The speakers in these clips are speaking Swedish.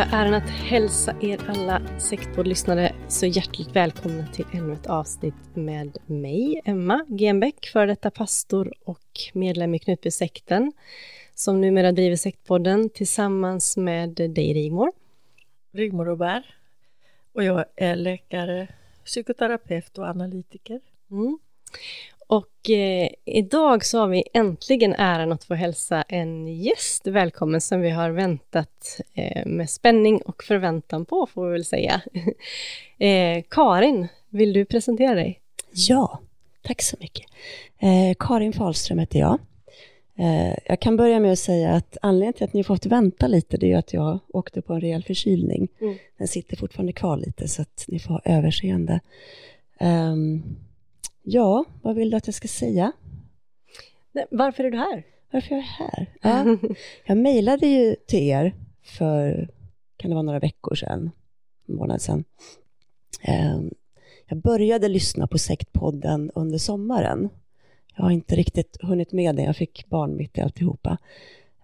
jag äran att hälsa er alla sektpoddlyssnare så hjärtligt välkomna till ännu ett avsnitt med mig, Emma Genbeck, för detta pastor och medlem i Knutbysekten, som numera driver sektpodden tillsammans med dig Rigmor. Rigmor Robert. Och jag är läkare, psykoterapeut och analytiker. Mm. Och eh, idag så har vi äntligen äran att få hälsa en gäst välkommen som vi har väntat eh, med spänning och förväntan på, får vi väl säga. eh, Karin, vill du presentera dig? Ja, tack så mycket. Eh, Karin Fahlström heter jag. Eh, jag kan börja med att säga att anledningen till att ni fått vänta lite, det är att jag åkte på en rejäl förkylning. Mm. Den sitter fortfarande kvar lite, så att ni får ha överseende. Um, ja, vad vill du att jag ska säga? Varför är du här? Varför jag är här? Ja, jag mejlade ju till er för, kan det vara några veckor sedan, en månad sedan. Ehm, jag började lyssna på Sektpodden under sommaren. Jag har inte riktigt hunnit med det, jag fick barn mitt i alltihopa.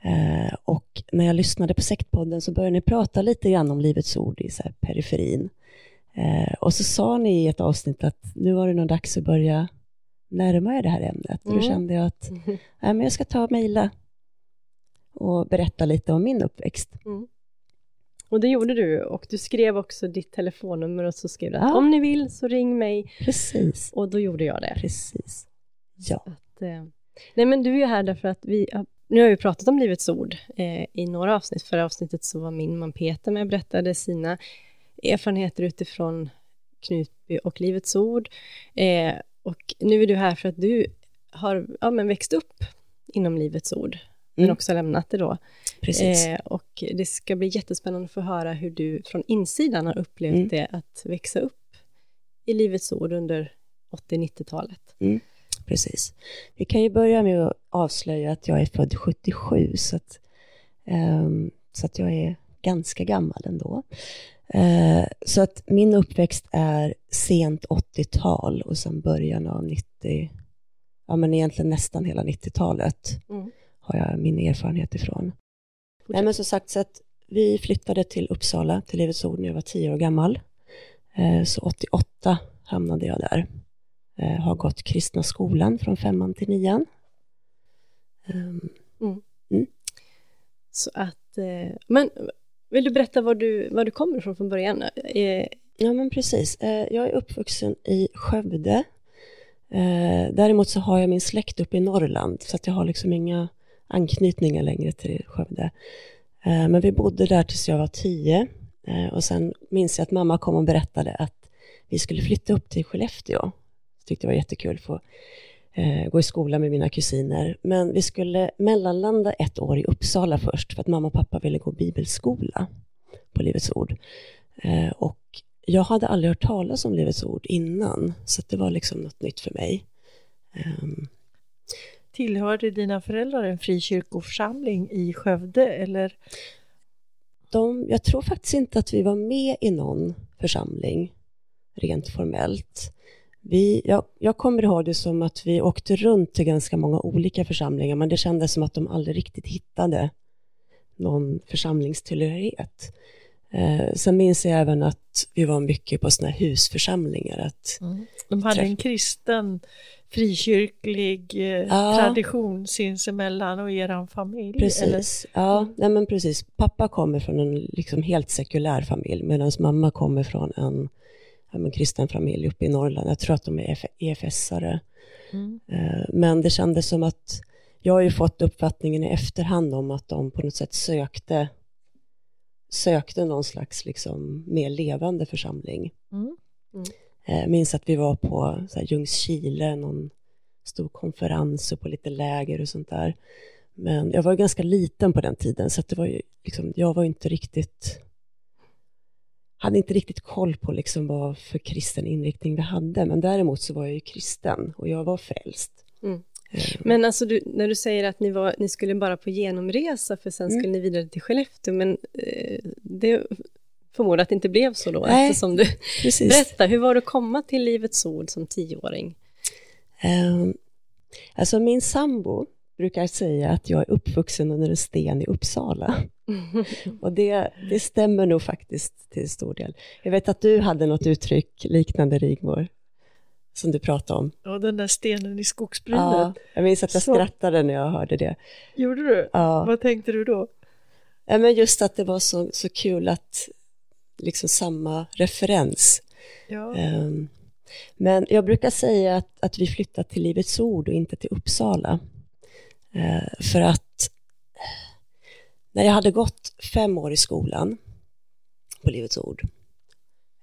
Eh, och när jag lyssnade på Sektpodden så började ni prata lite grann om Livets Ord i så här periferin. Eh, och så sa ni i ett avsnitt att nu var det nog dags att börja närma er det här ämnet. Och då Mm. kände jag att nej, men jag ska ta och mejla och berätta lite om min uppväxt. Och det gjorde du och du skrev också ditt telefonnummer och så skrev du att Ja. om ni vill så ring mig Precis, och då gjorde jag det. precis. Ja, Att, eh, nej men du är ju här därför att vi, nu har vi pratat om Livets Ord eh, i några avsnitt. Förra avsnittet så var min man Peter med och berättade sina erfarenheter utifrån Knutby och Livets Ord. Eh, och nu är du här för att du har ja, men växt upp inom Livets Ord, men Mm. också lämnat det då. precis. Eh, och det ska bli jättespännande att få höra hur du från insidan har upplevt Mm. det att växa upp i Livets Ord under 80-90-talet. Precis. Vi kan ju börja med att avslöja att jag är född 77, så att, ehm, så att jag är ganska gammal ändå. Eh, så att min uppväxt är sent 80-tal och sen början av 90, ja men egentligen nästan hela 90-talet Mm. har jag min erfarenhet ifrån. Nej men som sagt, så att vi flyttade till Uppsala, till Livets Ord, när jag var 10 år gammal. Eh, så 88 hamnade jag där. Eh, har gått kristna skolan från femman till nian. Ehm, Så att, men vill du berätta var du, var du kommer ifrån från början? Eh, Ja, men precis. Eh, jag är uppvuxen i Skövde. Eh, däremot så har jag min släkt uppe i Norrland, så att jag har liksom inga anknytningar längre till Skövde. Eh, men vi bodde där tills jag var tio. Och sen minns jag att mamma kom och berättade att vi skulle flytta upp till Skellefteå. Jag tyckte det var jättekul att få eh, gå i skola med mina kusiner. Men vi skulle mellanlanda ett år i Uppsala först, för att mamma och pappa ville gå bibelskola. på Livets Ord. Eh, och jag hade aldrig hört talas om Livets Ord innan, så det var liksom något nytt för mig. Um, Tillhörde dina föräldrar en frikyrkoförsamling i Skövde eller? De, jag tror faktiskt inte att vi var med i någon församling rent formellt. Vi, jag, jag kommer ihåg det som att vi åkte runt till ganska många olika församlingar men det kändes som att de aldrig riktigt hittade någon församlingstillhörighet. Eh, sen minns jag även att vi var mycket på sådana här husförsamlingar. Att mm. De hade en kristen frikyrklig eh, ja. tradition sinsemellan och er familj? Precis, eller? ja, nej men precis. Pappa kommer från en liksom helt sekulär familj medan mamma kommer från en, en kristen familj uppe i Norrland. Jag tror att de är EFS-are. Mm. Eh, men det kändes som att jag har ju fått uppfattningen i efterhand om att de på något sätt sökte sökte någon slags liksom mer levande församling. Mm. Mm. Minns att vi var på så här, Ljungskile, någon stor konferens och på lite läger och sånt där. Men jag var ganska liten på den tiden så att det var ju liksom, jag var inte riktigt hade inte riktigt koll på liksom vad för kristen inriktning vi hade, men däremot så var jag ju kristen och jag var frälst. Mm. Eh. Men alltså du, när du säger att ni, var, ni skulle bara på genomresa för sen mm. skulle ni vidare till Skellefteå, men eh, det förmodar att det inte blev så då, Nej, eftersom du precis. berättar, hur var det att komma till Livets Ord som tioåring? Um, alltså min sambo brukar säga att jag är uppvuxen under en sten i Uppsala. och det, det stämmer nog faktiskt till stor del. Jag vet att du hade något uttryck liknande Rigmor, som du pratade om. Ja, den där stenen i skogsbrynet. Ja, jag minns att jag så... skrattade när jag hörde det. Gjorde du? Ja. Vad tänkte du då? Ja, men just att det var så, så kul att liksom samma referens. Ja. Um, men jag brukar säga att, att vi flyttat till Livets Ord och inte till Uppsala. Uh, för att när jag hade gått fem år i skolan på Livets Ord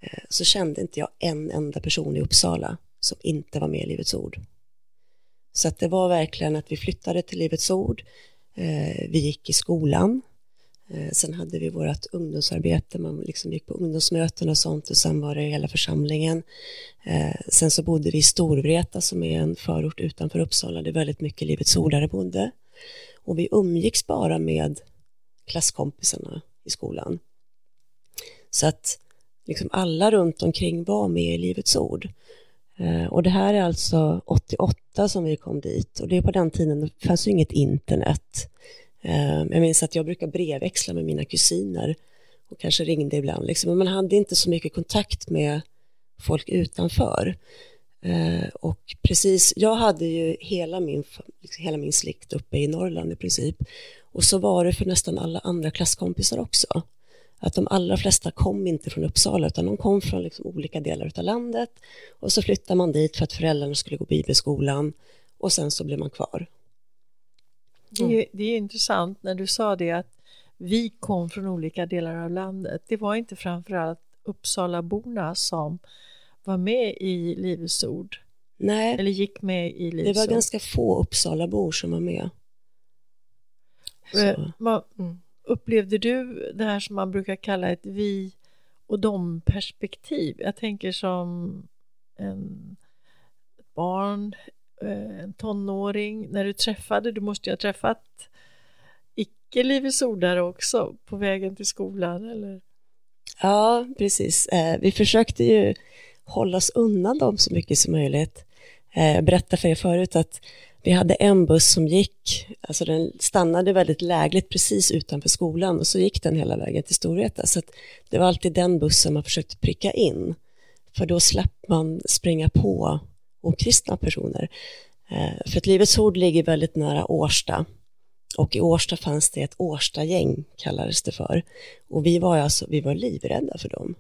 eh, så kände inte jag en enda person i Uppsala som inte var med i Livets Ord. Så att det var verkligen att vi flyttade till Livets Ord, eh, vi gick i skolan, eh, sen hade vi vårt ungdomsarbete, man liksom gick på ungdomsmöten och sånt och sen var det hela församlingen. Sen så bodde vi i Storvreta som är en förort utanför Uppsala, det är väldigt mycket Livets Ordare bodde. Och vi umgicks bara med klasskompisarna i skolan. Så att liksom alla runt omkring var med i Livets Ord. Eh, och det här är alltså 88 som vi kom dit och det är på den tiden, det fanns ju inget internet. Eh, jag minns att jag brukar brevväxla med mina kusiner och kanske ringde ibland, liksom. men man hade inte så mycket kontakt med folk utanför. Eh, och precis, jag hade ju hela min, liksom hela min släkt uppe i Norrland i princip. Och så var det för nästan alla andra klasskompisar också. Att de allra flesta kom inte från Uppsala utan de kom från liksom olika delar av landet. Och så flyttade man dit för att föräldrarna skulle gå bibelskolan och sen så blev man kvar. Det är, det är intressant när du sa det att vi kom från olika delar av landet. Det var inte framförallt Uppsalaborna som var med i Livets Ord. Nej, eller gick med i Livets Det var ord. ganska få Uppsalabor som var med. Så. Mm. Upplevde du det här som man brukar kalla ett vi och dom perspektiv? Jag tänker som en barn Eh, en tonåring, när du träffade, du måste ju ha träffat icke Livets Ordare också på vägen till skolan, eller? Ja, precis. Eh, vi försökte ju hålla oss undan dem så mycket som möjligt. Jag eh, berättade för er förut att vi hade en buss som gick, alltså den stannade väldigt lägligt precis utanför skolan och så gick den hela vägen till Storvreta. Så det var alltid den bussen man försökte pricka in, för då slapp man springa på okristna personer. Eh, för att Livets Ord ligger väldigt nära Årsta och i Årsta fanns det ett Årsta-gäng kallades det för. Och vi var alltså, vi var livrädda för dem.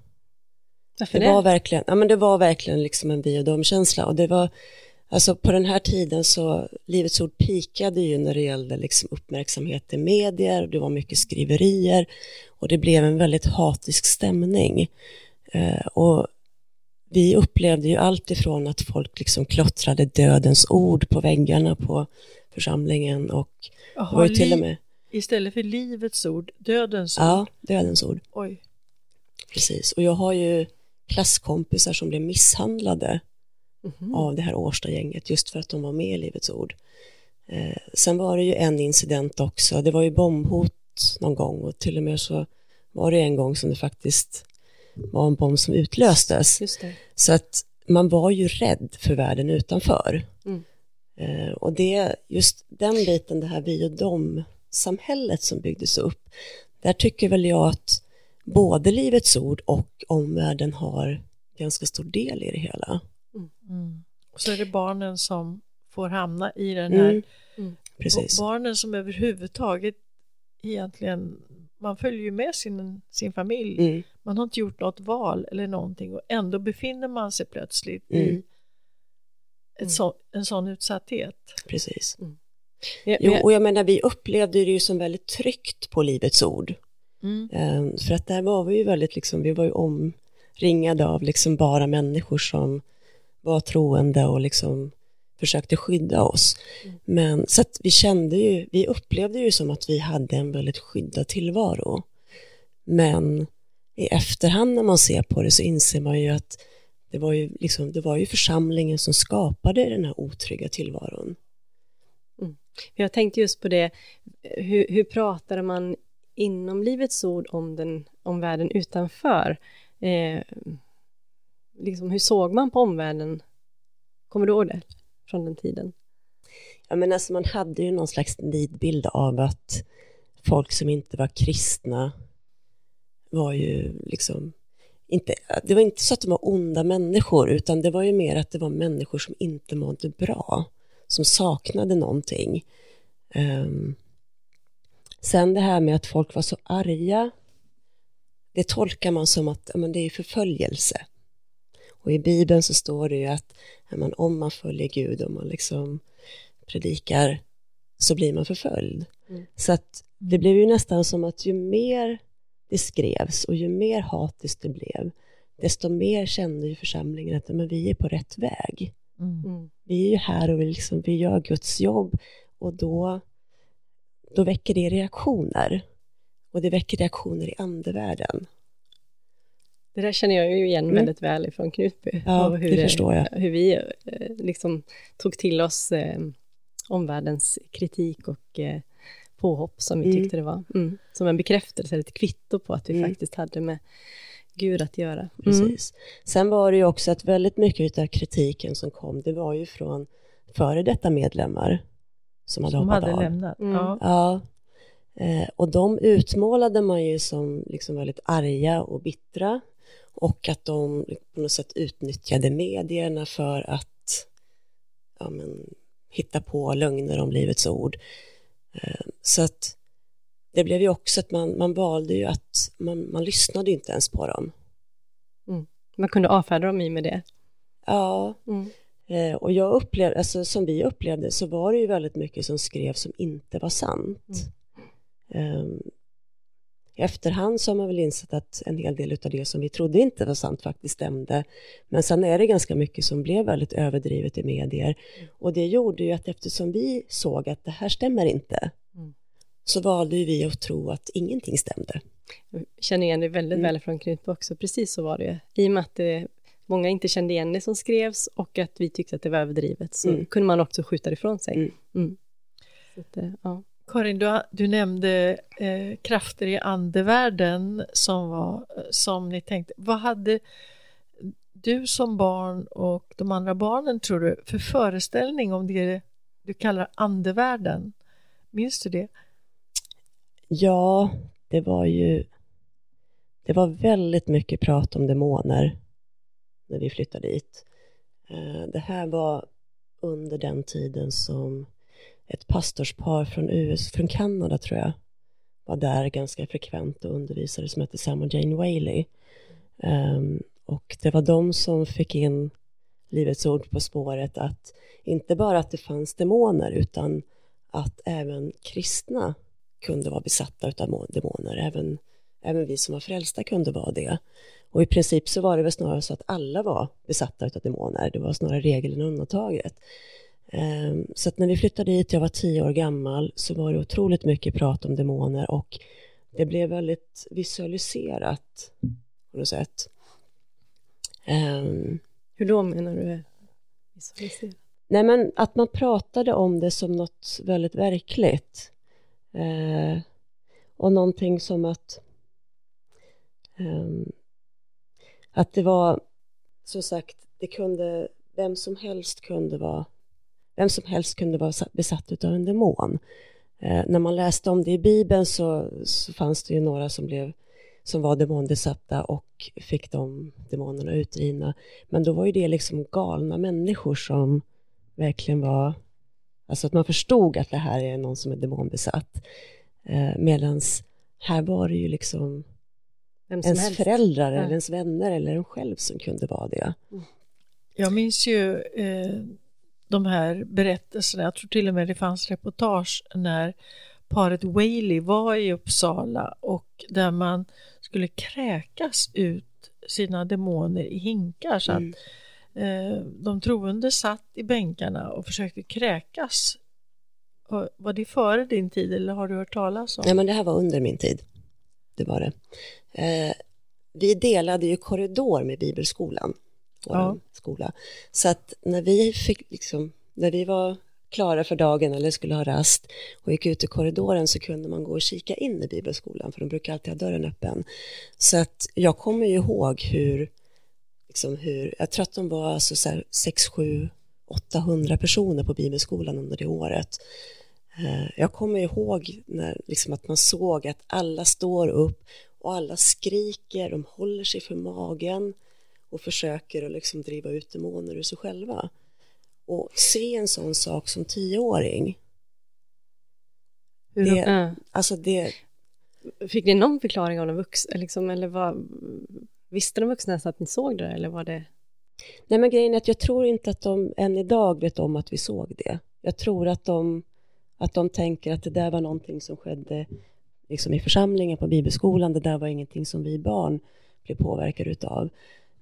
Varför det? det? Var verkligen, ja men det var verkligen liksom en vi och dem-känsla och det var, alltså på den här tiden så, Livets Ord pikade ju när det gällde liksom uppmärksamhet i medier, det var mycket skriverier och det blev en väldigt hatisk stämning. Eh, och vi upplevde ju allt ifrån att folk liksom klottrade dödens ord på väggarna på församlingen och Aha, var ju till och med... Istället för livets ord, dödens ord. Ja, dödens ord. Oj. Precis. Och jag har ju klasskompisar som blev misshandlade Mhm. av det här Årstagänget just för att de var med i Livets Ord. Eh, sen var det ju en incident också, det var ju bombhot någon gång och till och med så var det en gång som det faktiskt var en bomb som utlöstes. Så att man var ju rädd för världen utanför. Mm. Eh, och det, just den biten, det här vi och dem-samhället som byggdes upp, där tycker väl jag att både Livets Ord och omvärlden har ganska stor del i det hela. Mm. Och så är det barnen som får hamna i den här Mm. Precis. Och barnen som överhuvudtaget egentligen, man följer ju med sin, sin familj. Mm. Man har inte gjort något val eller någonting och ändå befinner man sig plötsligt Mm. i ett så, en sån utsatthet. Precis. Ja, Jo, och jag menar, vi upplevde det ju som väldigt tryggt på Livets Ord. Mm. Eh, För att där var vi ju väldigt, liksom, vi var ju omringade av liksom bara människor som var troende och liksom försökte skydda oss. Men så vi kände ju, vi upplevde ju som att vi hade en väldigt skyddad tillvaro. Men i efterhand när man ser på det så inser man ju att det var ju, liksom, det var ju församlingen som skapade den här otrygga tillvaron. Jag tänkte just på det, hur, hur pratade man inom Livets Ord om, den, om världen utanför? Eh, liksom, hur såg man på omvärlden? Kommer du ihåg det från den tiden? Ja, men alltså man hade ju någon slags nidbild av att folk som inte var kristna var ju liksom inte, det var inte så att de var onda människor utan det var ju mer att det var människor som inte mådde bra, som saknade någonting. Um, sen det här med att folk var så arga, det tolkar man som att men det är förföljelse. Och i Bibeln så står det ju att om man följer Gud, om man liksom predikar så blir man förföljd. Mm. Så att det blev ju nästan som att ju mer det skrevs och ju mer hatiskt det blev, desto mer kände ju församlingen att men vi är på rätt väg. Mm. Vi är ju här och vi, liksom, vi gör Guds jobb och då, då väcker det reaktioner. Och det väcker reaktioner i andevärlden. Det där känner jag ju igen Mm. väldigt väl ifrån Knutby. Ja, och hur det förstår jag. Hur vi eh, liksom tog till oss eh, omvärldens kritik och eh, påhopp som vi Mm. tyckte det var. Mm. Som en bekräftelse, eller ett kvitto på att vi Mm. faktiskt hade med Gud att göra. Mm. Precis. Sen var det ju också att väldigt mycket av kritiken som kom, det var ju från före detta medlemmar som hade Som hoppat hade av. lämnat. Mm. Ja. Ja, eh, och de utmålade man ju som liksom väldigt arga och bittra och att de på något sätt utnyttjade medierna för att ja, men, hitta på lögner om Livets ord. Eh, så att det blev ju också att man, man valde ju att man, man lyssnade inte ens på dem. Man kunde avfärda dem i med det. Ja, Mm. Eh, och jag upplevde, alltså som vi upplevde så var det ju väldigt mycket som skrevs som inte var sant. Ehm, I efterhand så har man väl insett att en hel del av det som vi trodde inte var sant faktiskt stämde. Men sen är det ganska mycket som blev väldigt överdrivet i medier. Och det gjorde ju att eftersom vi såg att det här stämmer inte Mm. så valde vi att tro att ingenting stämde. Jag känner igen det väldigt Mm. väl från Knutby också, precis så var det. I och med att det, många inte kände igen det som skrevs och att vi tyckte att det var överdrivet så Mm. kunde man också skjuta det ifrån sig. Mm. Mm. Så att, eh, ja. Karin, du, du nämnde eh, krafter i andevärlden som, var, som ni tänkte. Vad hade du som barn och de andra barnen, tror du, för föreställning om det du kallar andevärlden? Minns du det? Ja, det var ju det var väldigt mycket prat om demoner när vi flyttade dit. Eh, det här var under den tiden som ett pastorspar från US, från Kanada tror jag, var där ganska frekvent och undervisade som hette Sam och Jane Whaley. Um, Och det var de som fick in Livets Ord på spåret att inte bara att det fanns demoner utan att även kristna kunde vara besatta av demoner. Även, även vi som var frälsta kunde vara det. Och i princip så var det väl snarare så att alla var besatta av demoner. Det var snarare regeln än undantaget. Ehm, så när vi flyttade dit, jag var tio år gammal, så var det otroligt mycket prat om demoner och det blev väldigt visualiserat på något sätt. Um, Hur då menar du visualiserat? Nej men att man pratade om det som något väldigt verkligt. Uh, och någonting som att um, att det var som sagt, det kunde vem som helst kunde vara vem som helst kunde vara besatt av en demon. Eh, när man läste om det i Bibeln så, så, fanns det ju några som, blev, som var demonbesatta och fick de demonerna utdrivna. Men då var ju det liksom galna människor som verkligen var, alltså att man förstod att det här är någon som är demonbesatt. Eh, Medan här var det ju liksom ens helst. föräldrar ja. eller ens vänner eller en själv som kunde vara det. Jag minns ju eh, de här berättelserna, jag tror till och med det fanns reportage när paret Whaley var i Uppsala och där man skulle kräkas ut sina demoner i hinkar så mm. att eh, de troende satt i bänkarna och försökte kräkas. Och var det före din tid eller har du hört talas om? Nej men det här var under min tid. Det var det. Eh, vi delade ju korridor med bibelskolan vår ja. skola. Så att när vi fick liksom, när vi var klara för dagen eller skulle ha rast och gick ut i korridoren så kunde man gå och kika in i bibelskolan för de brukar alltid ha dörren öppen. Så att jag kommer ju ihåg hur, liksom hur jag tror att de var alltså så här 6, 7, 800 personer på bibelskolan under det året. Eh, jag kommer ihåg när, liksom att man såg att alla står upp och alla skriker, de håller sig för magen och försöker att liksom driva ut demoner ur sig själva. Och se en sån sak som tioåring. Det, äh. alltså det... Fick ni någon förklaring av de vuxna, liksom, eller vad, visste de vuxna att ni såg det, eller var det? Nej, men grejen är att jag tror inte att de än idag vet om att vi såg det. Jag tror att de, att de tänker att det där var någonting som skedde liksom i församlingen på bibelskolan, det där var ingenting som vi barn blev påverkade utav.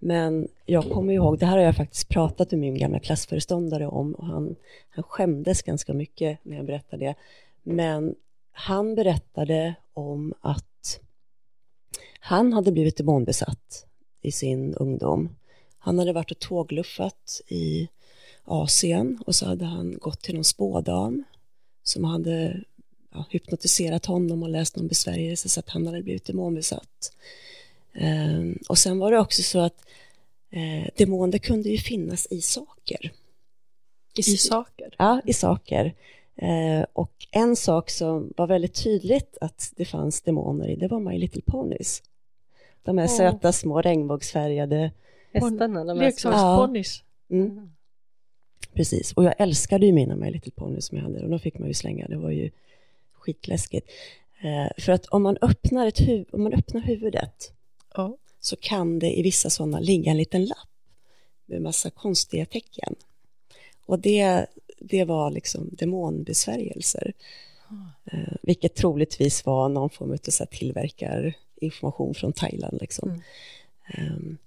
Men jag kommer ihåg, det här har jag faktiskt pratat med min gamla klassföreståndare om och han, han skämdes ganska mycket när jag berättade det. Men han berättade om att han hade blivit demonbesatt i sin ungdom. Han hade varit och tågluffat i Asien och så hade han gått till någon spådam som hade ja, hypnotiserat honom och läst någon besvärjelse så att han hade blivit demonbesatt. Um, och sen var det också så att eh, demoner kunde ju finnas i saker. I, I saker? Ja, i saker. Eh, och en sak som var väldigt tydligt att det fanns demoner i, det var My Little Ponies. De här oh. söta små regnbågsfärgade hästarna. Leksaksponnys. Ja. Mm. Precis, och jag älskade ju mina My Little Ponies som jag hade och de fick man ju slänga, det var ju skitläskigt. Eh, för att om man öppnar, ett huv om man öppnar huvudet oh så kan det i vissa sådana ligga en liten lapp med massa konstiga tecken. Och det, det var liksom demonbesvärjelser, eh, vilket troligtvis var någon form av tillverkarinformation från Thailand. Liksom. Mm. Um,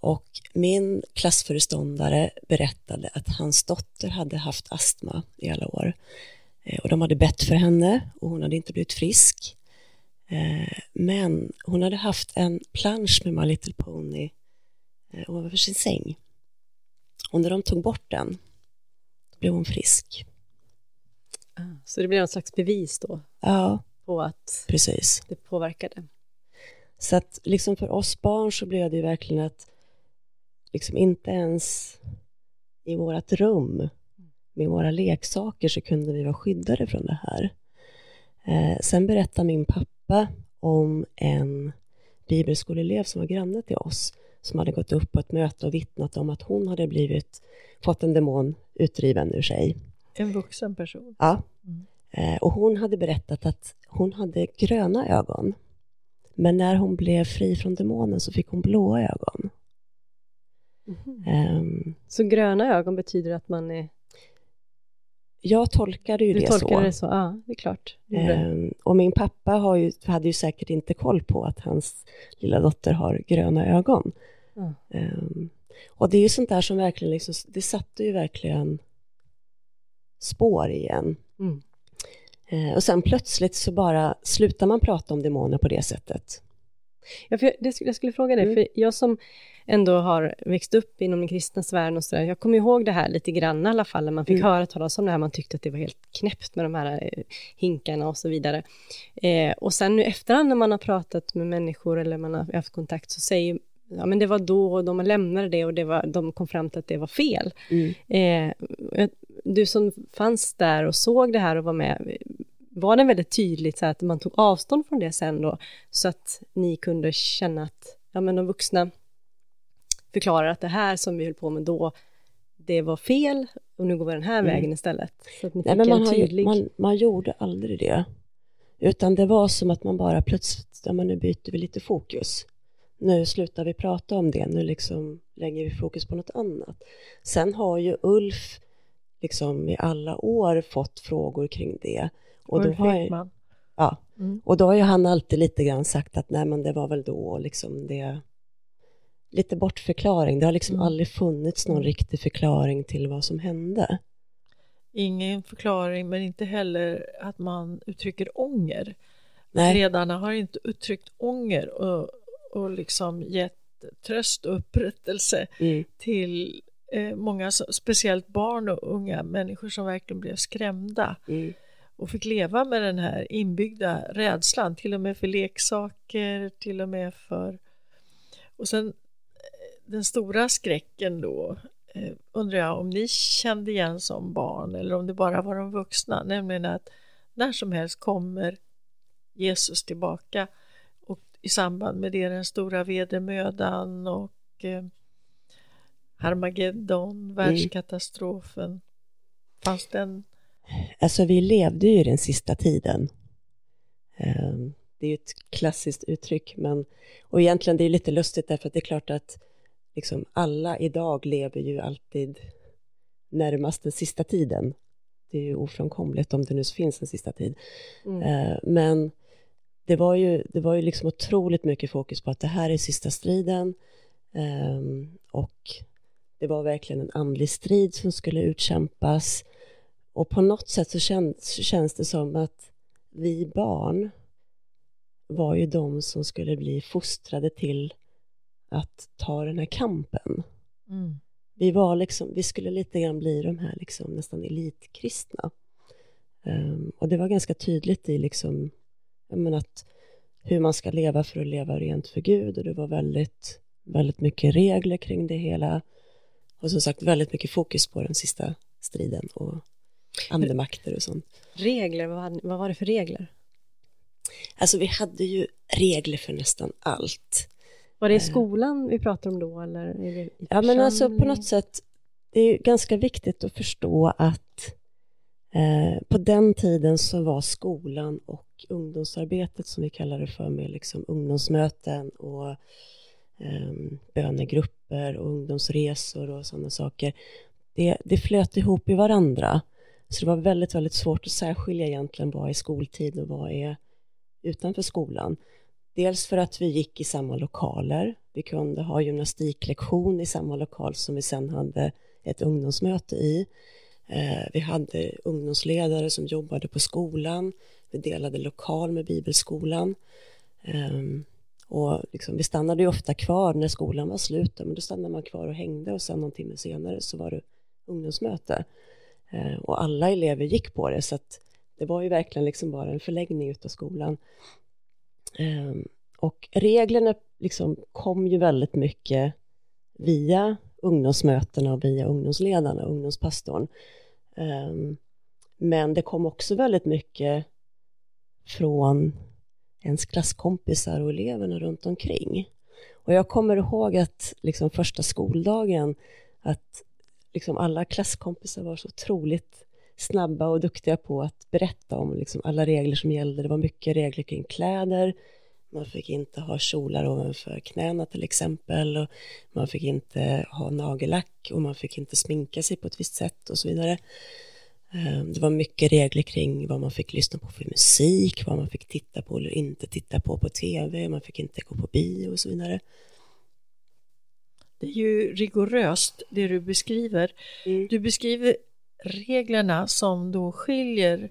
och min klassföreståndare berättade att hans dotter hade haft astma i alla år. Eh, och de hade bett för henne och hon hade inte blivit frisk. Eh, men hon hade haft en plansch med My Little Pony eh, ovanför sin säng. Och när de tog bort den, då blev hon frisk. Ah, så det blev någon slags bevis då? Ja, på att precis. det påverkade? Så att liksom för oss barn så blev det ju verkligen att liksom inte ens i vårt rum med våra leksaker så kunde vi vara skyddade från det här. Eh, sen berättade min pappa pappa om en bibelskoleelev som var granne till oss som hade gått upp på ett möte och vittnat om att hon hade blivit, fått en demon utdriven ur sig. En vuxen person? Ja. Mm. Eh, och hon hade berättat att hon hade gröna ögon. Men när hon blev fri från demonen så fick hon blåa ögon. Mm. Um, så gröna ögon betyder att man är jag tolkade ju du det tolkade så. det så, ja, det är klart. Ehm, och min pappa ju, hade ju säkert inte koll på att hans lilla dotter har gröna ögon. Mm. Ehm, och det är ju sånt där som verkligen, liksom, det satte ju verkligen spår igen. Mm. Eh, och sen plötsligt så bara slutar man prata om demoner på det sättet. Ja, för det jag skulle fråga dig, Mm. för jag som ändå har växt upp inom den kristna sfären och sådär, jag kommer ihåg det här lite grann i alla fall, när man fick Mm. höra talas om det här, man tyckte att det var helt knäppt med de här eh, hinkarna och så vidare. Eh, och sen nu efterhand när man har pratat med människor eller man har haft kontakt så säger Ja men det var då och de lämnade det och det var, de kom fram till att det var fel. Mm. Eh, du som fanns där och såg det här och var med, var det väldigt tydligt så att man tog avstånd från det sen då, så att ni kunde känna att ja, men de vuxna förklarar att det här som vi höll på med då, det var fel och nu går vi den här Mm. vägen istället. Så att ni Nej, men man, en har tydlig... man, man gjorde aldrig det. Utan det var som att man bara plötsligt, ja men nu byter vi lite fokus. Nu slutar vi prata om det, nu liksom lägger vi fokus på något annat. Sen har ju Ulf liksom i alla år fått frågor kring det. Och då har, jag, Ekman. ja, Mm. och då har ju han alltid lite grann sagt att nej men det var väl då liksom det lite bortförklaring. Det har liksom Mm. aldrig funnits någon riktig förklaring till vad som hände. Ingen förklaring, men inte heller att man uttrycker ånger. Nej. Ledarna har inte uttryckt ånger och, och liksom gett tröst och upprättelse Mm. till eh, många, speciellt barn och unga människor som verkligen blev skrämda Mm. Och fick leva med den här inbyggda rädslan, till och med för leksaker, till och med för... Och sen eh, den stora skräcken då, eh, undrar jag om ni kände igen som barn eller om det bara var de vuxna, nämligen att när som helst kommer Jesus tillbaka och i samband med det den stora vedermödan och eh, Harmageddon, världskatastrofen. Fanns den Alltså vi levde ju den sista tiden. Ehm, Det är ju ett klassiskt uttryck, men och egentligen det är lite lustigt därför att det är klart att liksom alla idag lever ju alltid närmast den sista tiden. Det är ju ofrånkomligt om det nu finns en sista tid. Mm. Eh, Men det var ju, det var ju liksom otroligt mycket fokus på att det här är sista striden Ehm, och det var verkligen en andlig strid som skulle utkämpas och på något sätt så känns, känns det som att vi barn var ju de som skulle bli fostrade till att ta den här kampen. Mm. Vi var liksom, vi skulle lite grann bli de här liksom nästan elitkristna. Ehm, och det var ganska tydligt i liksom, att hur man ska leva för att leva rent för Gud och det var väldigt, väldigt mycket regler kring det hela. Och som sagt väldigt mycket fokus på den sista striden och andemakter och sånt. Regler, vad, vad var det för regler? Alltså vi hade ju regler för nästan allt. Var det i skolan vi pratade om då eller? Är det Eh. Ja men alltså på något sätt, det är ganska viktigt att förstå att eh, på den tiden så var skolan och ungdomsarbetet som vi kallar det för med liksom ungdomsmöten och eh, bönegrupper och ungdomsresor och sådana saker. Det, det flöt ihop i varandra. Så det var väldigt, väldigt svårt att särskilja egentligen vad är skoltid och vad är utanför skolan. Dels för att vi gick i samma lokaler. Vi kunde ha gymnastiklektion i samma lokal som vi sen hade ett ungdomsmöte i. Eh, vi hade ungdomsledare som jobbade på skolan. Vi delade lokal med bibelskolan. Ehm, och liksom, vi stannade ju ofta kvar när skolan var slut. Men då stannade man kvar och hängde och sen någon timme senare så var det ungdomsmöte. Eh, och alla elever gick på det så att det var ju verkligen liksom bara en förlängning utav skolan. Ehm, och reglerna liksom kom ju väldigt mycket via ungdomsmötena och via ungdomsledarna, ungdomspastorn. Ehm, men det kom också väldigt mycket från ens klasskompisar och eleverna runt omkring. Och jag kommer ihåg att liksom första skoldagen att liksom alla klasskompisar var så otroligt snabba och duktiga på att berätta om liksom alla regler som gällde. Det var mycket regler kring kläder. Man fick inte ha kjolar ovanför knäna till exempel. Och man fick inte ha nagellack och man fick inte sminka sig på ett visst sätt och så vidare. Eh, det var mycket regler kring vad man fick lyssna på för musik, vad man fick titta på eller inte titta på på tv, man fick inte gå på bio och så vidare. Det är ju rigoröst det du beskriver. Mm. Du beskriver reglerna som då skiljer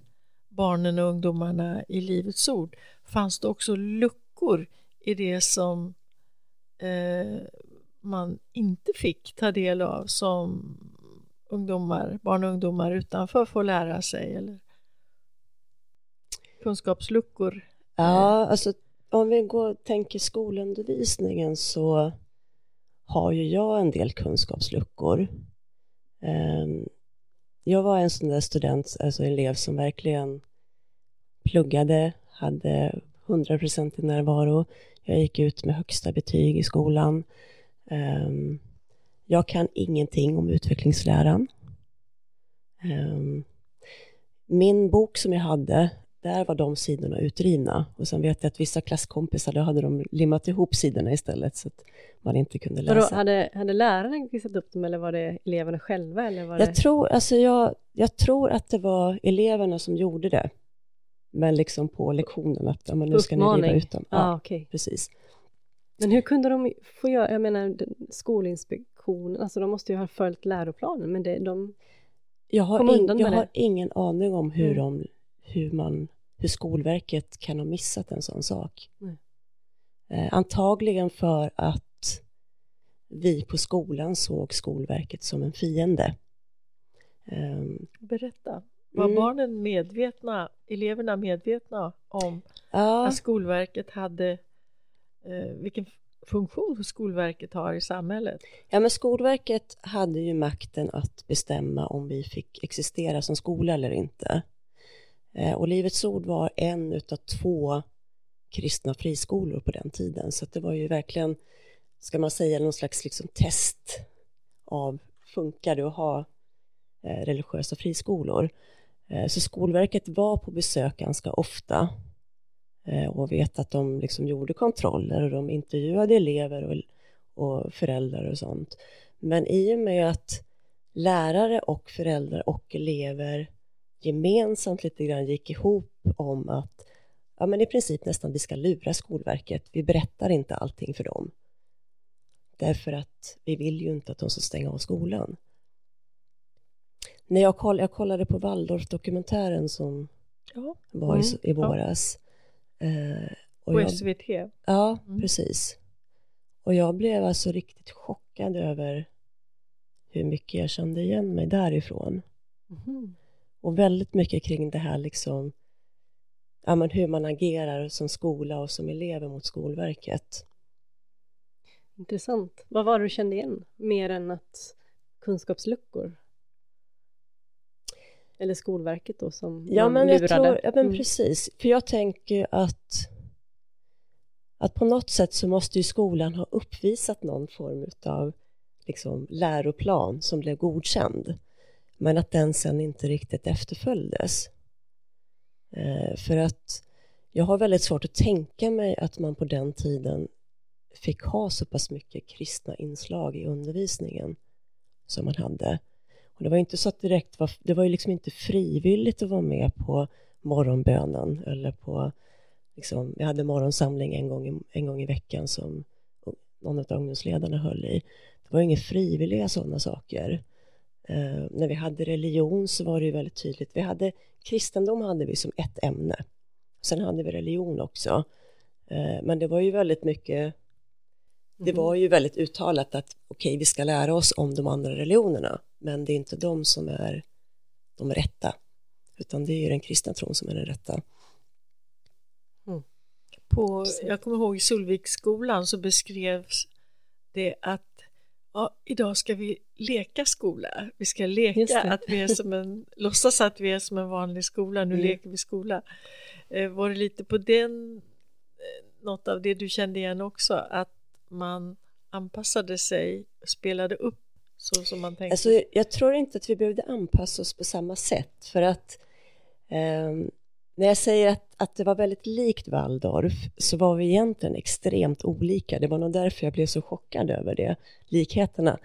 barnen och ungdomarna i Livets Ord fanns det också luckor i det som eh, man inte fick ta del av som ungdomar, barn och ungdomar utanför får lära sig eller kunskapsluckor? Ja, alltså om vi går och tänker skolundervisningen så har ju jag en del kunskapsluckor. Ehm, jag var en sån där student, alltså elev som verkligen pluggade, hade 100% i närvaro. Jag gick ut med högsta betyg i skolan. Ehm, jag kan ingenting om utvecklingsläran. Ehm, min bok som jag hade, där var de sidorna utrivna. Och sen vet jag att vissa klasskompisar, då hade de limmat ihop sidorna istället så att man inte kunde läsa. Vadå, hade, hade läraren klistrat upp dem eller var det eleverna själva? Eller var Jag, det... tror, alltså jag, jag tror att det var eleverna som gjorde det. Men liksom på lektionen att ja, men nu ska ni riva Uppmaning. ut dem. Ja, okej. precis. Men hur kunde de få göra, jag menar Skolinspektionen, alltså de måste ju ha följt läroplanen, men det, de, Jag har, in, jag har ingen aning om hur, Mm. de, hur, man, hur Skolverket kan ha missat en sån sak. Eh, antagligen för att vi på skolan såg Skolverket som en fiende. Ehm, Berätta. Var Mm. barnen medvetna, eleverna medvetna om ja, att Skolverket hade, eh, vilken funktion Skolverket har i samhället? ja, men Skolverket hade ju makten att bestämma om vi fick existera som skola eller inte. Eh, och Livets Ord var en utav två kristna friskolor på den tiden. Så att det var ju verkligen, ska man säga, någon slags liksom test av funkar det att ha eh, religiösa friskolor. Eh, så Skolverket var på besök ganska ofta och vet att de liksom gjorde kontroller och de intervjuade elever och, och föräldrar och sånt. Men i och med att lärare och föräldrar och elever gemensamt lite grann gick ihop om att ja, men i princip nästan vi ska lura Skolverket. Vi berättar inte allting för dem. Därför att vi vill ju inte att de ska stänga av skolan. När jag, koll, jag kollade på Waldorf-dokumentären som Ja, var i, Mm, i våras. Eh, och på jag, SVT. ja, Mm. precis. Och jag blev alltså riktigt chockad över hur mycket jag kände igen mig därifrån. Mhm. Och väldigt mycket kring det här liksom, ja men hur man agerar som skola och som elever mot Skolverket. intressant. Vad var det du kände igen, mer än att kunskapsluckor? Eller Skolverket då som Ja men jag lurade? tror, ja men Mm. precis, för jag tänker att att på något sätt så måste ju skolan ha uppvisat någon form av liksom läroplan som blev godkänd men att den sen inte riktigt efterföljdes. Eh, för att jag har väldigt svårt att tänka mig att man på den tiden fick ha så pass mycket kristna inslag i undervisningen som man hade. Och det var inte så att direkt var, det var ju liksom inte frivilligt att vara med på morgonbönen eller på, liksom, vi hade morgonsamling en gång, i, en gång i veckan som någon av ungdomsledarna höll i. Det var ju inga frivilliga sådana saker. Eh, när vi hade religion så var det ju väldigt tydligt. Vi hade, kristendom hade vi som ett ämne. Sen hade vi religion också. Eh, men det var ju väldigt mycket det var ju väldigt uttalat att okej, vi ska lära oss om de andra religionerna, men det är inte de som är de rätta, utan det är ju den kristna tron som är den rätta. På, jag kommer ihåg i Solviksskolan så beskrevs det att ja, idag ska vi leka skola. Vi ska leka att vi är som en, låtsas att vi är som en vanlig skola, nu Mm. leker vi skola. Eh, var det lite på den, eh, något av det du kände igen också, att man anpassade sig, spelade upp så som man tänkte? Alltså, jag tror inte att vi behövde anpassa oss på samma sätt, för att ehm, när jag säger att, att det var väldigt likt Waldorf så var vi egentligen extremt olika. Det var nog därför jag blev så chockad över det, likheterna.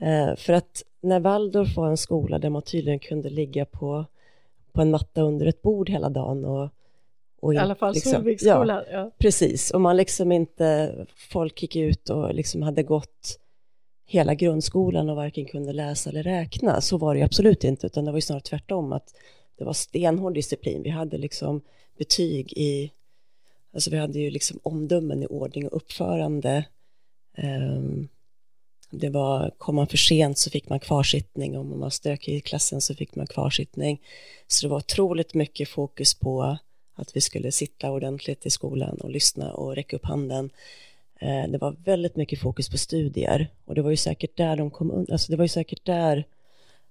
Eh, för att när Waldorf var en skola där man tydligen kunde ligga på, på en matta under ett bord hela dagen och, och I alla fall liksom- Solviksskolan. Ja. Precis, och man liksom inte, folk gick ut och liksom hade gått hela grundskolan och varken kunde läsa eller räkna. Så var det absolut inte, utan det var ju snarare tvärtom att det var stenhård disciplin. Vi hade liksom betyg i, alltså vi hade ju liksom omdömen i ordning och uppförande. Um, det var, kom man för sent så fick man kvarsittning, om man var stökig i klassen så fick man kvarsittning. Så det var otroligt mycket fokus på att vi skulle sitta ordentligt i skolan och lyssna och räcka upp handen. Ehm, det var väldigt mycket fokus på studier och det var ju säkert där de kom alltså det var ju säkert där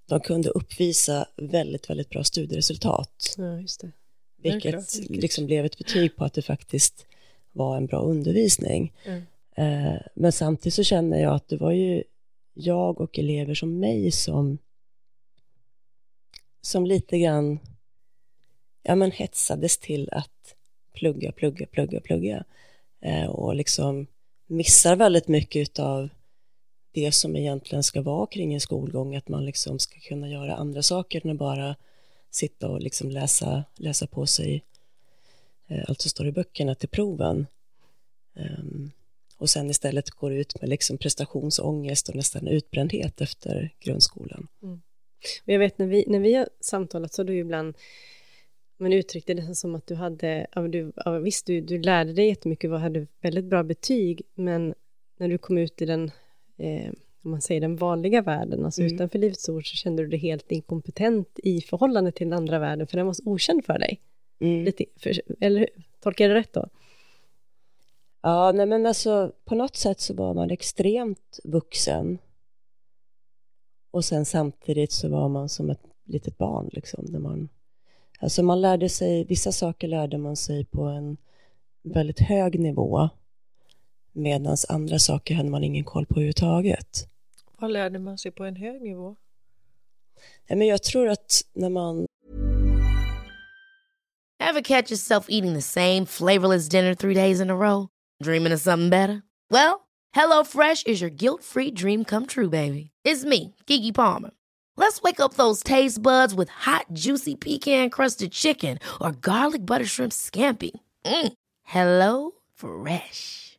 de kunde uppvisa väldigt, väldigt bra studieresultat. Ja, just det. Vilket liksom blev ett betyg på att det faktiskt var en bra undervisning. Mm. Men samtidigt så känner jag att det var ju jag och elever som mig som som lite grann ja, men hetsades till att plugga, plugga, plugga, plugga eh, och liksom missar väldigt mycket av det som egentligen ska vara kring en skolgång, att man liksom ska kunna göra andra saker än att bara sitta och liksom läsa, läsa på sig eh, allt som står i böckerna till proven. Um, och sen istället går ut med liksom prestationsångest och nästan utbrändhet efter grundskolan. Mm. Och jag vet när vi, när vi har samtalat så har du ibland men uttryckte det som att du hade, ja, du, ja, visst du, du lärde dig jättemycket och hade väldigt bra betyg, men när du kom ut i den, eh, om man säger den vanliga världen, alltså mm. utanför Livets Ord, så kände du dig helt inkompetent i förhållande till den andra världen, för den var så okänd för dig. Mm. Lite, för, eller tolkar jag det rätt då? Ja, nej men alltså på något sätt så var man extremt vuxen. Och sen samtidigt så var man som ett litet barn liksom, när man Alltså man lärde sig, vissa saker lärde man sig på en väldigt hög nivå medan andra saker hade man ingen koll på överhuvudtaget. Vad lärde man sig på en hög nivå? Ja, men jag tror att när man... Have catch yourself eating the same flavorless dinner three days in a row? Dreaming of something better? Well, hello fresh is your guilt free dream come true baby. It's me, Gigi Palmer. Let's wake up those taste buds with hot, juicy pecan crusted chicken or garlic butter shrimp scampi. Mm. Hello Fresh.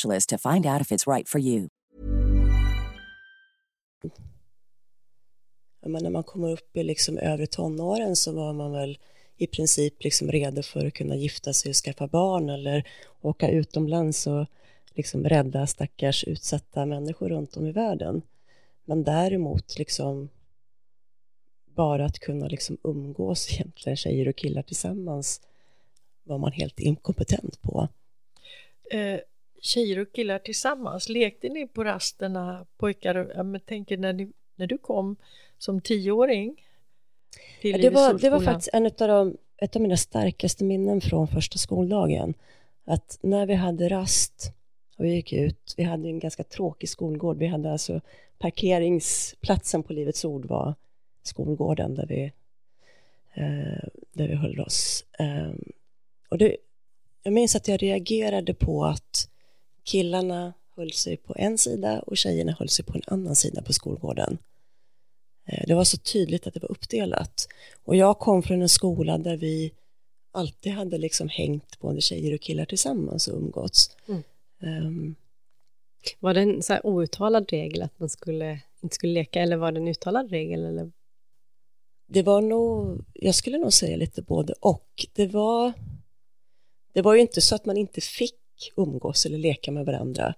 specialist to find out if it's right for you. Men när man kommer upp i liksom övre tonåren så var man väl i princip liksom redo för att kunna gifta sig och skaffa barn eller åka utomlands och liksom rädda stackars utsatta människor runt om i världen. Men däremot liksom bara att kunna liksom umgås egentligen tjejer och killar tillsammans var man helt inkompetent på. Eh, tjejer och killar tillsammans? Lekte ni på rasterna, pojkar? Jag tänker när, ni, när du kom som tioåring till ja, det, var, det var faktiskt en av de, ett av mina starkaste minnen från första skoldagen. Att när vi hade rast och vi gick ut, vi hade en ganska tråkig skolgård. Vi hade alltså parkeringsplatsen på Livets Ord var skolgården där vi, eh, där vi höll oss. Eh, och det, jag minns att jag reagerade på att killarna höll sig på en sida och tjejerna höll sig på en annan sida på skolgården. Eh, det var så tydligt att det var uppdelat. Och jag kom från en skola där vi alltid hade liksom hängt både tjejer och killar tillsammans och umgåtts. Mm. Um, var det en så här outtalad regel att man skulle, inte skulle leka eller var det en uttalad regel? Eller? det var nog, jag skulle nog säga lite både och. Det var, det var ju inte så att man inte fick umgås eller leka med varandra,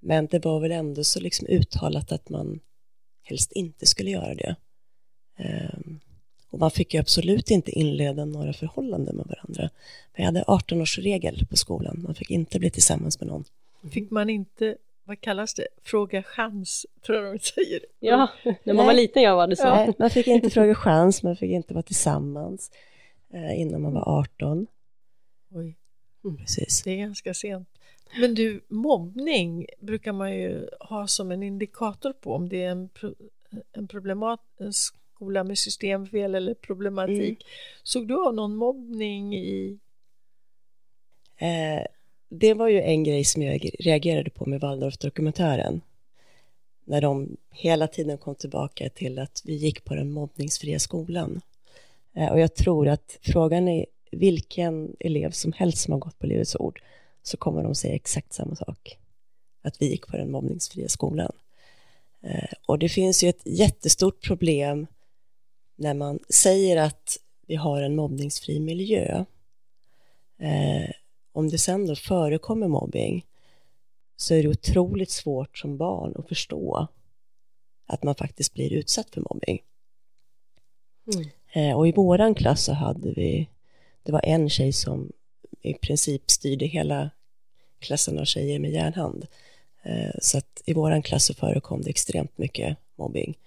men det var väl ändå så liksom uttalat att man helst inte skulle göra det. Um, och man fick ju absolut inte inleda några förhållanden med varandra. Vi hade 18-årsregel på skolan, man fick inte bli tillsammans med någon. Fick man inte, vad kallas det, fråga chans, tror jag de säger. Ja, när man var liten jag var det så. Nej, man fick inte fråga chans, man fick inte vara tillsammans eh, innan man var 18. Oj, mm. precis. Det är ganska sent. Men du, mobbning brukar man ju ha som en indikator på om det är en, en problematisk skola med systemfel eller problematik. Mm. Såg du av någon mobbning i? Eh, det var ju en grej som jag reagerade på med Waldorf-dokumentären. När de hela tiden kom tillbaka till att vi gick på den mobbningsfria skolan. Eh, och jag tror att frågan är vilken elev som helst som har gått på Livets Ord så kommer de säga exakt samma sak. Att vi gick på den mobbningsfria skolan. Eh, och det finns ju ett jättestort problem när man säger att vi har en mobbningsfri miljö. Eh, om det sen då förekommer mobbing så är det otroligt svårt som barn att förstå att man faktiskt blir utsatt för mobbing. Mm. Eh, och i våran klass så hade vi, det var en tjej som i princip styrde hela klassen av tjejer med järnhand. Eh, så att i våran klass så förekom det extremt mycket mobbing.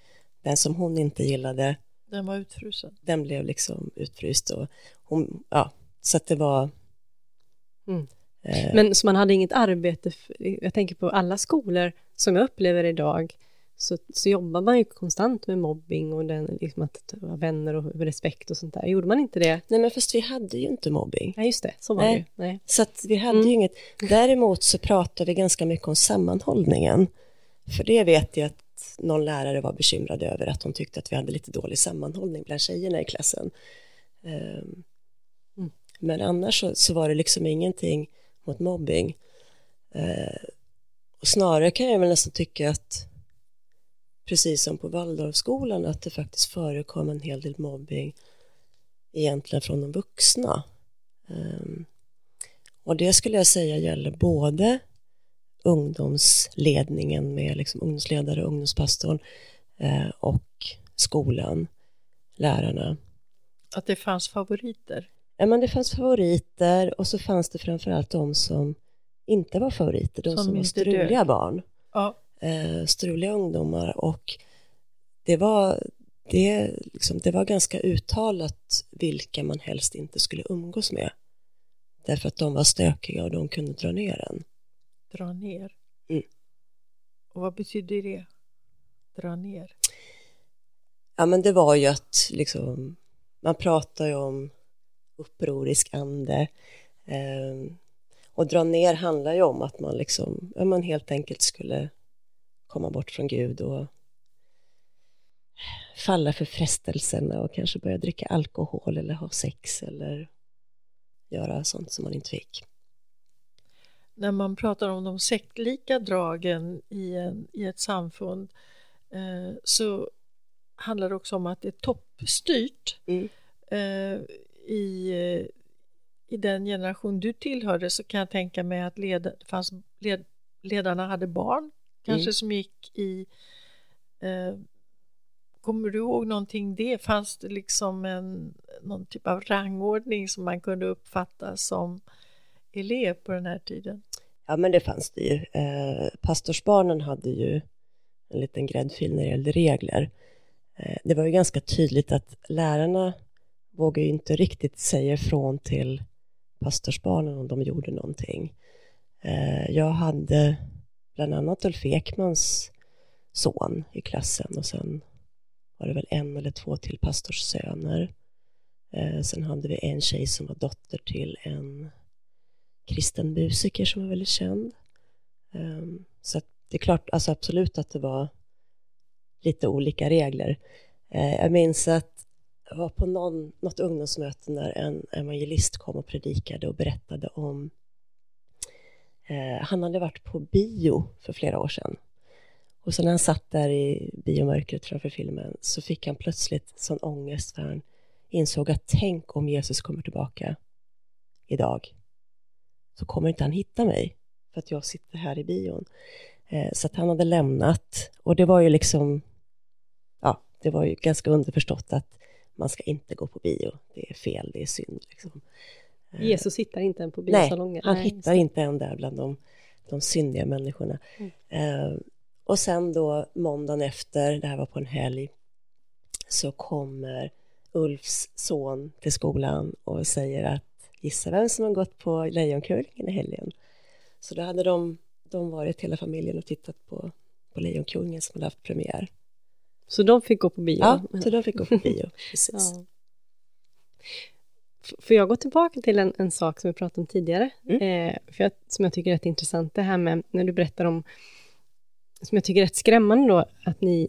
Den som hon inte gillade den var utfrusen? Den blev liksom utfryst och hon, ja, så att det var... Mm. Eh, Men så man hade inget arbete, för, jag tänker på alla skolor som jag upplever idag, så, så jobbar man ju konstant med mobbing och den, liksom att vara vänner och respekt och sånt där. Gjorde man inte det? Nej, men fast vi hade ju inte mobbing. Nej, just det, så var Nej. det ju. Nej. Så att vi hade mm. ju inget. Däremot så pratade vi ganska mycket om sammanhållningen. För det vet jag att någon lärare var bekymrad över att hon tyckte att vi hade lite dålig sammanhållning bland tjejerna i klassen. Ehm, mm. Men annars så, så, var det liksom ingenting mot mobbing. Ehm, och snarare kan jag väl nästan tycka att precis som på Waldorfskolan att det faktiskt förekom en hel del mobbing egentligen från de vuxna. Ehm, och det skulle jag säga gäller både ungdomsledningen med liksom ungdomsledare, ungdomspastorn eh, och skolan, lärarna. Att det fanns favoriter? Ja, men det fanns favoriter och så fanns det framförallt de som inte var favoriter, de som, som var struliga död. barn. Ja. Eh, struliga ungdomar och det var, det, liksom, det var ganska uttalat vilka man helst inte skulle umgås med. Därför att de var stökiga och de kunde dra ner en dra ner. Mm. Och vad betyder det? Dra ner? Ja, men det var ju att liksom, man pratar ju om upprorisk ande. Eh, och dra ner handlar ju om att man liksom, ja, man helt enkelt skulle komma bort från Gud och falla för frestelserna och kanske börja dricka alkohol eller ha sex eller göra sånt som man inte fick när man pratar om de sektlika dragen i, en, i ett samfund eh, så handlar det också om att det är toppstyrt. Mm. Eh, i, I den generation du tillhörde så kan jag tänka mig att led, fanns, led, ledarna hade barn kanske mm. som gick i eh, Kommer du ihåg någonting det? Fanns det liksom en, någon typ av rangordning som man kunde uppfatta som elev på den här tiden? Ja, men det fanns det ju. Eh, pastorsbarnen hade ju en liten gräddfil när det gällde regler. Eh, det var ju ganska tydligt att lärarna vågade ju inte riktigt säga ifrån till pastorsbarnen om de gjorde någonting. Eh, jag hade bland annat Ulf Ekmans son i klassen och sen var det väl en eller två till pastorssöner. Eh, sen hade vi en tjej som var dotter till en kristen musiker som var väldigt känd. Eh, så det är klart, alltså absolut att det var lite olika regler. Eh, jag minns att jag var på någon, något ungdomsmöte när en evangelist kom och predikade och berättade om Eh, han hade varit på bio för flera år sedan Och så när han satt där i biomörkret framför filmen så fick han plötsligt sån ångest för han insåg att tänk om Jesus kommer tillbaka idag så kommer inte han hitta mig för att jag sitter här i bion. Eh, så att han hade lämnat och det var ju liksom, ja, det var ju ganska underförstått att man ska inte gå på bio, det är fel, det är synd. Liksom. Eh, Jesus hittar inte en på biosalongen? Nej, han Nej, hittar inte en där bland de, de syndiga människorna. Mm. Eh, och sen då måndagen efter, det här var på en helg, så kommer Ulfs son till skolan och säger att gissa vem som har gått på Lejonkungen i helgen. Så då hade de, de varit hela familjen och tittat på, på Lejonkungen som hade haft premiär. Så de fick gå på bio? Ja, så de fick gå på bio, precis. Ja. Får jag gå tillbaka till en, en sak som vi pratade om tidigare? Mm. Eh, för jag, som jag tycker är rätt intressant, det här med när du berättar om, som jag tycker är rätt skrämmande då, att ni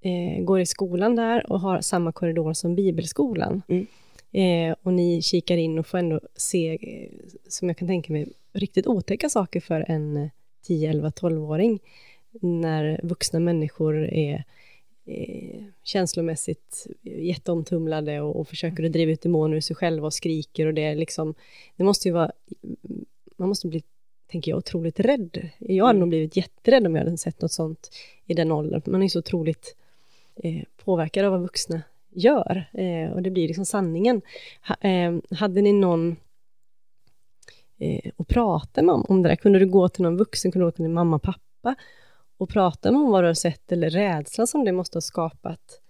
eh, går i skolan där och har samma korridor som bibelskolan. Mm. Eh, och ni kikar in och får ändå se, som jag kan tänka mig, riktigt otäcka saker för en 10, 11, 12-åring. När vuxna människor är eh, känslomässigt jätteomtumlade och, och försöker att driva ut demoner ur sig själva och skriker och det är liksom, det måste ju vara, man måste bli, tänker jag, otroligt rädd. Jag hade mm. nog blivit jätterädd om jag hade sett något sånt i den åldern. Man är så otroligt eh, påverkad av vad vuxna gör eh, och det blir liksom sanningen. Ha, eh, hade ni någon eh, att prata med om, om det där? Kunde du gå till någon vuxen, kunde du gå till din mamma, pappa och prata med om vad du har sett eller rädslan som det måste ha skapat?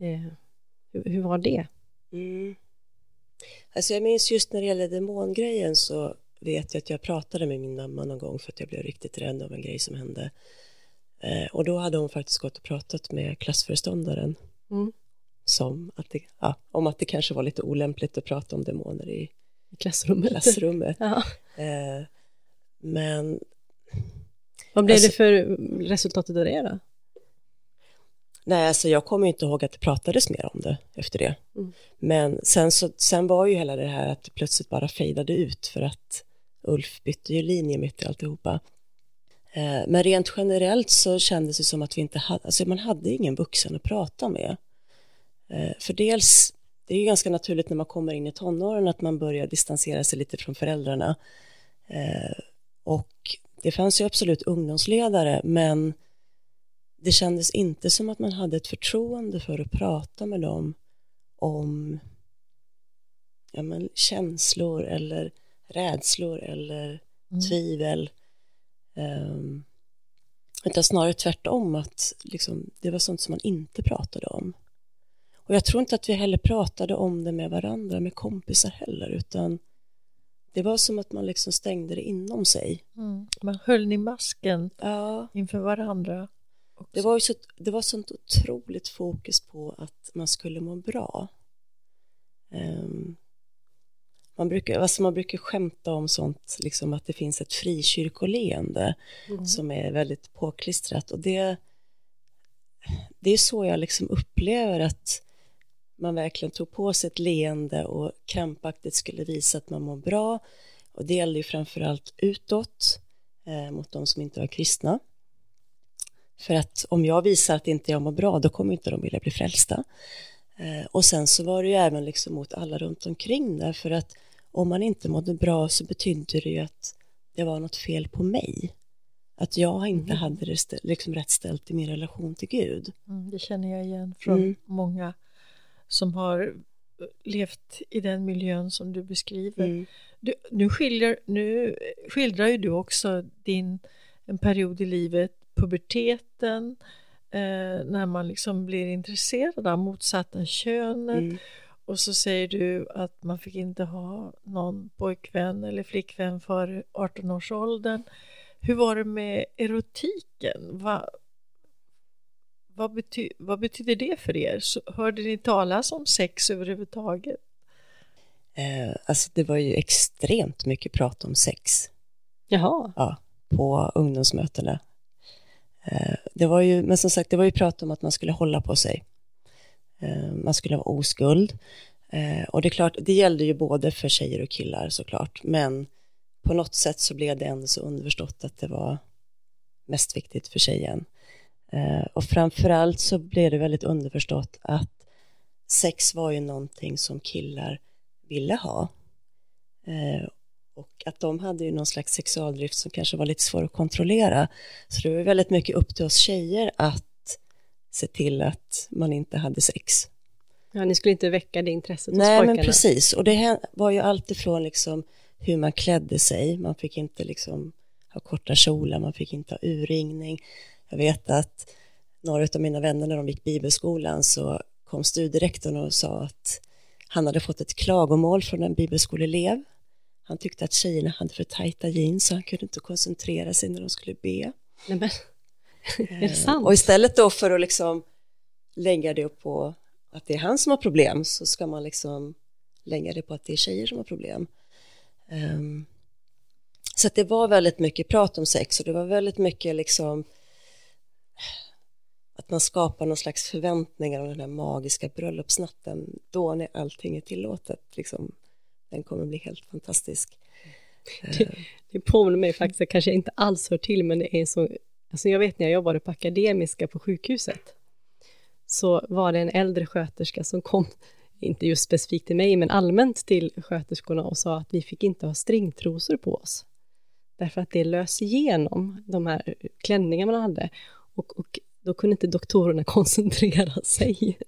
Eh, hur, hur, var det? Mm. Alltså jag minns just när det gäller demongrejen så vet jag att jag pratade med min mamma någon gång för att jag blev riktigt rädd av en grej som hände. Eh, och då hade hon faktiskt gått och pratat med klassföreståndaren. Mm som att det, ja, om att det kanske var lite olämpligt att prata om demoner i, I klassrummet. klassrummet. Ja. Eh, men... Vad blev alltså, det för resultatet av det då? Nej, alltså jag kommer inte ihåg att det pratades mer om det efter det. Mm. Men sen, så, sen var ju hela det här att det plötsligt bara fejdade ut för att Ulf bytte ju linje mitt i alltihopa. Eh, men rent generellt så kändes det som att vi inte hade, alltså man hade ingen vuxen att prata med. Eh, för dels, det är ju ganska naturligt när man kommer in i tonåren att man börjar distansera sig lite från föräldrarna. Eh, och det fanns ju absolut ungdomsledare, men det kändes inte som att man hade ett förtroende för att prata med dem om ja, men, känslor eller rädslor eller mm. tvivel. Um, utan snarare tvärtom, att liksom, det var sånt som man inte pratade om. Och jag tror inte att vi heller pratade om det med varandra, med kompisar heller, utan det var som att man liksom stängde det inom sig. Mm. Man höll i masken ja. inför varandra. Också. Det var ju så, det var sånt otroligt fokus på att man skulle må bra. Um, man, brukar, alltså man brukar skämta om sånt, liksom att det finns ett frikyrkoleende mm. som är väldigt påklistrat och det, det är så jag liksom upplever att man verkligen tog på sig ett leende och krampaktigt skulle visa att man mår bra. Och det gällde ju framförallt utåt eh, mot de som inte var kristna. För att om jag visar att inte jag mår bra, då kommer inte de vilja bli frälsta. Eh, och sen så var det ju även liksom mot alla runt omkring där, för att om man inte mådde bra så betydde det ju att det var något fel på mig. Att jag inte mm. hade det liksom rätt ställt i min relation till Gud. Mm, det känner jag igen från mm. många som har levt i den miljön som du beskriver. Mm. Du, nu, skiljer, nu skildrar ju du också din, en period i livet, puberteten, eh, när man liksom blir intresserad av motsatta könet mm. och så säger du att man fick inte ha någon pojkvän eller flickvän före 18-årsåldern. Hur var det med erotiken? Va, vad, bety vad betyder det för er? Så, hörde ni talas om sex överhuvudtaget? Eh, alltså det var ju extremt mycket prat om sex. Jaha. Ja, på ungdomsmötena. Eh, det var ju, men som sagt, det var ju prat om att man skulle hålla på sig. Eh, man skulle vara oskuld. Eh, och det är klart, det gällde ju både för tjejer och killar såklart, men på något sätt så blev det ändå så underförstått att det var mest viktigt för tjejen. Eh, och framförallt så blev det väldigt underförstått att sex var ju någonting som killar ville ha. Eh, och att de hade ju någon slags sexualdrift som kanske var lite svår att kontrollera. Så det var väldigt mycket upp till oss tjejer att se till att man inte hade sex. Ja, ni skulle inte väcka det intresset hos Nej, pojkarna. men precis. Och det var ju alltifrån liksom hur man klädde sig. Man fick inte liksom ha korta kjolar, man fick inte ha urringning. Jag vet att några av mina vänner när de gick bibelskolan så kom studierektorn och sa att han hade fått ett klagomål från en bibelskoleelev. Han tyckte att tjejerna hade för tajta jeans så han kunde inte koncentrera sig när de skulle be. Nej, men, är det sant? Och istället då för att liksom lägga det på att det är han som har problem så ska man liksom lägga det på att det är tjejer som har problem. Um, så det var väldigt mycket prat om sex och det var väldigt mycket liksom att man skapar någon slags förväntningar om den här magiska bröllopsnatten då när allting är tillåtet liksom den kommer bli helt fantastisk. Det, det påminner mig faktiskt, jag kanske inte alls hör till, men det är så, alltså jag vet när jag jobbade på Akademiska på sjukhuset, så var det en äldre sköterska som kom, inte just specifikt till mig, men allmänt till sköterskorna och sa att vi fick inte ha stringtrosor på oss. Därför att det lös igenom de här klänningarna man hade. Och, och då kunde inte doktorerna koncentrera sig.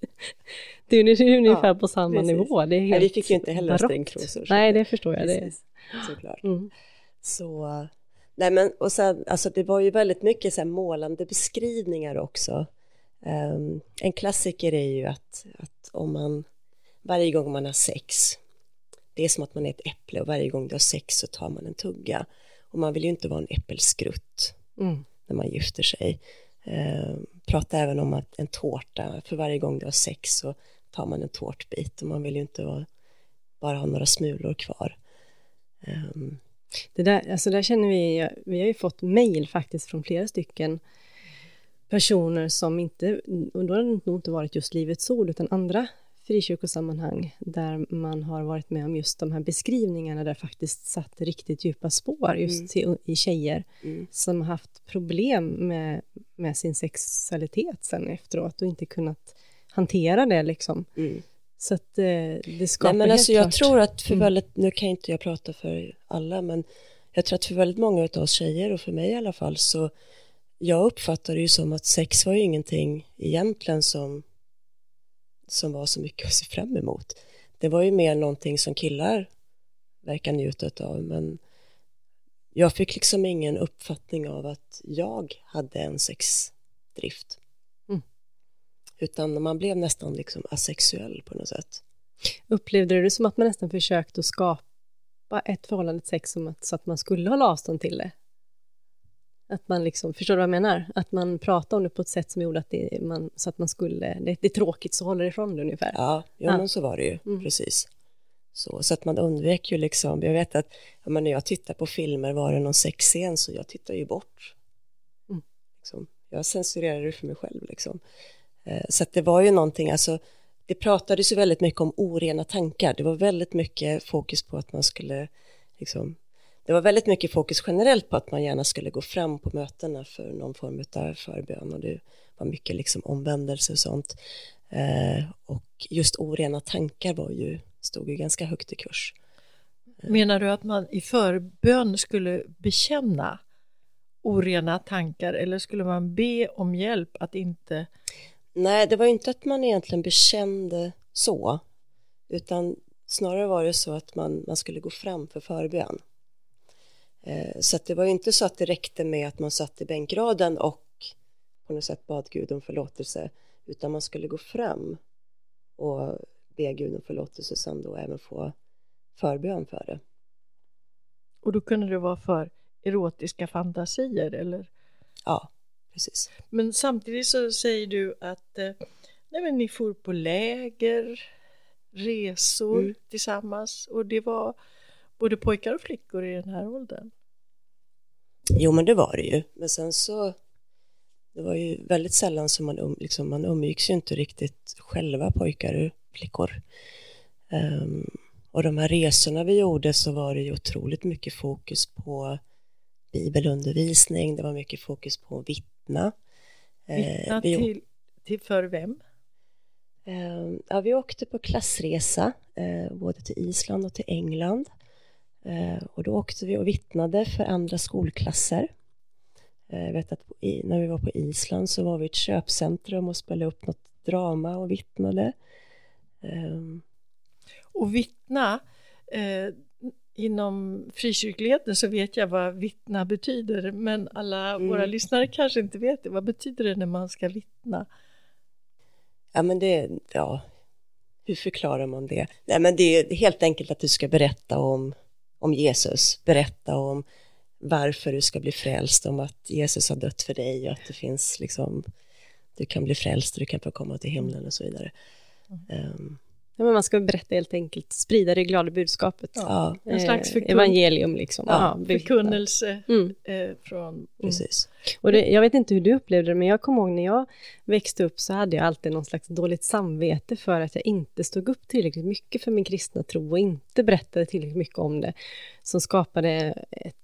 Det är ungefär ja, på samma precis. nivå. Det är helt Nej, vi fick ju inte heller stringtrosor. Nej, det förstår jag. Precis. Det. Såklart. Mm. Så, nej men och sen, alltså det var ju väldigt mycket så målande beskrivningar också. Um, en klassiker är ju att, att om man, varje gång man har sex, det är som att man är ett äpple och varje gång du har sex så tar man en tugga. Och man vill ju inte vara en äppelskrutt mm. när man gifter sig. Eh, även om att en tårta, för varje gång du har sex så tar man en tårtbit och man vill ju inte vara, bara ha några smulor kvar. Um. Det där, alltså där känner vi, vi har ju fått mejl faktiskt från flera stycken personer som inte, och då har det nog inte varit just Livets Ord, utan andra frikyrkosammanhang där man har varit med om just de här beskrivningarna där faktiskt satt riktigt djupa spår just mm. i tjejer mm. som har haft problem med, med sin sexualitet sen efteråt och inte kunnat hantera det liksom. Mm. Så att eh, det skapar Nej, men alltså, Jag klart. tror att för mm. väldigt, nu kan inte jag prata för alla, men jag tror att för väldigt många av oss tjejer och för mig i alla fall så jag uppfattar det ju som att sex var ju ingenting egentligen som som var så mycket att se fram emot. Det var ju mer någonting som killar verkar njuta av, men jag fick liksom ingen uppfattning av att jag hade en sexdrift. Mm. Utan man blev nästan liksom asexuell på något sätt. Upplevde du det som att man nästan försökte att skapa ett förhållande till sex som att, så att man skulle hålla avstånd till det? Att man liksom, förstår du vad jag menar? Att man pratar om det på ett sätt som gjorde att det, man, så att man skulle, det, det är tråkigt så håller ifrån det ungefär. Ja, ja, men så var det ju, mm. precis. Så, så att man undvek ju liksom, jag vet att ja, men när jag tittar på filmer, var det någon sexscen så jag tittar ju bort. Mm. Liksom, jag censurerar det för mig själv liksom. Eh, så att det var ju någonting, alltså det pratades ju väldigt mycket om orena tankar, det var väldigt mycket fokus på att man skulle liksom det var väldigt mycket fokus generellt på att man gärna skulle gå fram på mötena för någon form av förbön och det var mycket liksom omvändelse och sånt. Eh, och just orena tankar var ju, stod ju ganska högt i kurs. Menar du att man i förbön skulle bekänna orena tankar eller skulle man be om hjälp att inte? Nej, det var inte att man egentligen bekände så, utan snarare var det så att man, man skulle gå fram för förbön. Eh, så det var ju inte så att det räckte med att man satt i bänkraden och på något sätt bad Gud om förlåtelse utan man skulle gå fram och be Gud om förlåtelse och sen då även få förbön för det. Och då kunde det vara för erotiska fantasier eller? Ja, precis. Men samtidigt så säger du att eh, nej men ni for på läger, resor mm. tillsammans och det var både pojkar och flickor i den här åldern? Jo, men det var det ju. Men sen så, det var ju väldigt sällan som man, um, liksom, man umgicks ju inte riktigt själva, pojkar och flickor. Um, och de här resorna vi gjorde så var det ju otroligt mycket fokus på bibelundervisning, det var mycket fokus på att vittna. Vittna Eh, vi, till, till för vem? eh, ja, vi åkte på klassresa, eh, både till Island och till England. Eh, och då åkte vi och vittnade för andra skolklasser. Eh, jag vet att när vi var på Island så var vi i ett köpcentrum och spelade upp något drama och vittnade. Ehm, Och vittna, eh, inom frikyrkligheten så vet jag vad vittna betyder, men alla Mm. våra lyssnare kanske inte vet det. Vad betyder det när man ska vittna? Ja, men det, ja, hur förklarar man det? Nej, men det är helt enkelt att du ska berätta om, om Jesus, berätta om varför du ska bli frälst, om att Jesus har dött för dig och att det finns liksom, du kan bli frälst och du kan få komma till himlen och så vidare. Ehm, Ja, men man ska berätta helt enkelt, sprida det glada budskapet. ja, En slags Eh, förkun- evangelium liksom. Ja. Förkunnelse Mm. eh, från... precis. Och det, jag vet inte hur du upplevde det, men jag kommer ihåg när jag växte upp så hade jag alltid någon slags dåligt samvete för att jag inte stod upp tillräckligt mycket för min kristna tro och inte berättade tillräckligt mycket om det, som skapade ett...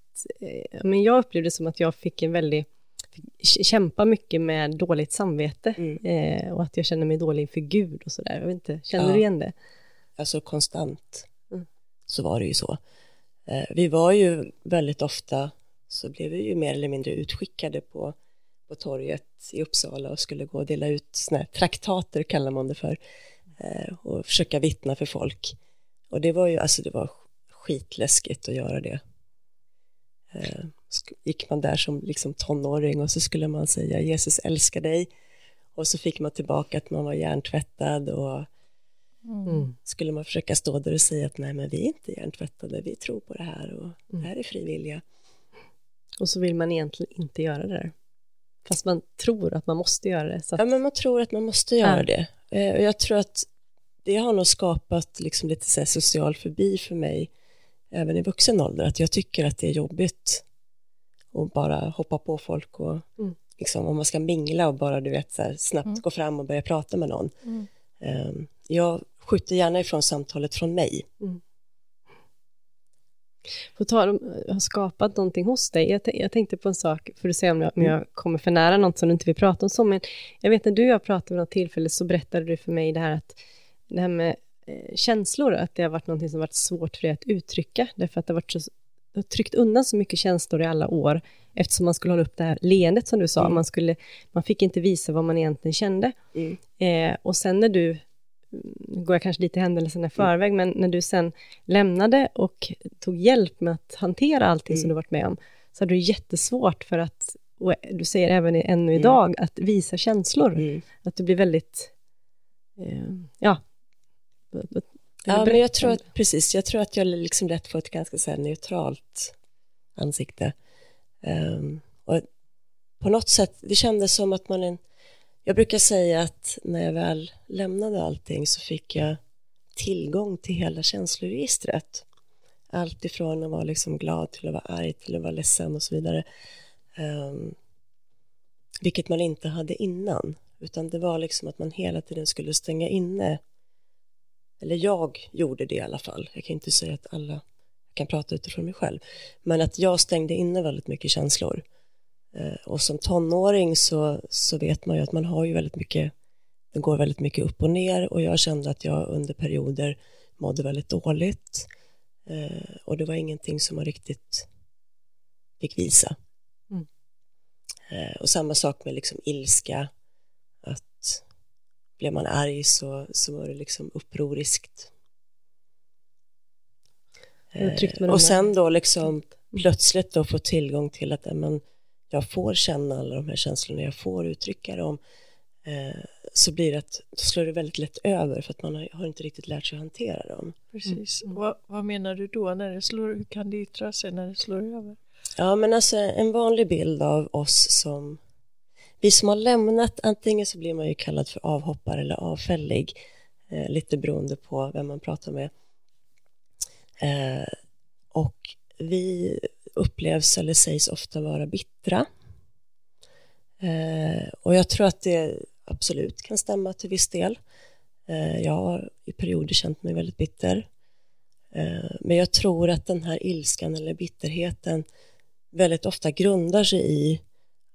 Eh, men jag upplevde som att jag fick en väldigt kämpa mycket med dåligt samvete Mm. eh, och att jag kände mig dålig inför Gud och sådär. Jag vet inte, känner Ja. du igen det? Alltså konstant Mm. så var det ju så. Eh, vi var ju väldigt ofta, så blev vi ju mer eller mindre utskickade på, på torget i Uppsala och skulle gå och dela ut såna här traktater kallar man det för eh, och försöka vittna för folk. Och det var ju, alltså det var skitläskigt att göra det. Eh, gick man där som liksom tonåring och så skulle man säga Jesus älskar dig och så fick man tillbaka att man var hjärntvättad och Mm. skulle man försöka stå där och säga att nej men vi är inte hjärntvättade, vi tror på det här och det här är frivilliga. Och så vill man egentligen inte göra det där. Fast man tror att man måste göra det. Så att, Ja men man tror att man måste göra Ja. det. Eh, Och jag tror att det har nog skapat liksom lite så här social förbi för mig även i vuxen ålder, att jag tycker att det är jobbigt att bara hoppa på folk och Mm. liksom om man ska mingla och bara du vet så här, snabbt Mm. gå fram och börja prata med någon. Mm. Eh, Jag skjuter gärna ifrån samtalet från mig. På tal om att ha skapat någonting hos dig, jag, jag tänkte på en sak, för att se om jag, om jag kommer för nära något som du inte vill prata om, så, men jag vet när du och jag pratade vid något tillfälle så berättade du för mig det här att det här med känslor, att det har varit någonting som varit svårt för dig att uttrycka, därför att det har varit så, har tryckt undan så mycket känslor i alla år, eftersom man skulle hålla upp det här leendet som du sa, Mm. man, skulle, man fick inte visa vad man egentligen kände. Mm. Eh, och sen när du, nu går jag kanske lite händelserna i förväg, men när du sen lämnade och tog hjälp med att hantera allting som Mm. du varit med om, så hade du jättesvårt för att, och du säger även ännu Mm. idag, att visa känslor. Mm. Att du blir väldigt, eh, ja. Ja, men jag tror att, precis, jag tror att jag liksom lätt får ett ganska så neutralt ansikte. Ehm, och på något sätt, det kändes som att man, en, jag brukar säga att när jag väl lämnade allting så fick jag tillgång till hela känsloregistret. Allt ifrån att vara liksom glad till att vara arg till att vara ledsen och så vidare. Ehm, vilket man inte hade innan, utan det var liksom att man hela tiden skulle stänga inne eller jag gjorde det i alla fall. Jag kan inte säga att alla jag kan prata utifrån mig själv, men att jag stängde inne väldigt mycket känslor. Eh, Och som tonåring så, så vet man ju att man har ju väldigt mycket, det går väldigt mycket upp och ner och jag kände att jag under perioder mådde väldigt dåligt Eh, och det var ingenting som man riktigt fick visa. Mm. Eh, Och samma sak med liksom ilska, blev man arg så, så var det liksom upproriskt. Eh, och sen då liksom plötsligt då få tillgång till att ja, men, jag får känna alla de här känslorna, jag får uttrycka dem, eh, så blir det att, då slår det väldigt lätt över för att man har, har inte riktigt lärt sig att hantera dem. Precis. Mm. Vad, vad menar du då? När det slår, hur kan det yttra sig när det slår över? Ja, men alltså en vanlig bild av oss som vi som har lämnat, antingen så blir man ju kallad för avhoppare eller avfällig, eh, lite beroende på vem man pratar med. Eh, och vi upplevs eller sägs ofta vara bittra. Eh, och jag tror att det absolut kan stämma till viss del. Eh, jag har i perioder känt mig väldigt bitter. Eh, men jag tror att den här ilskan eller bitterheten väldigt ofta grundar sig i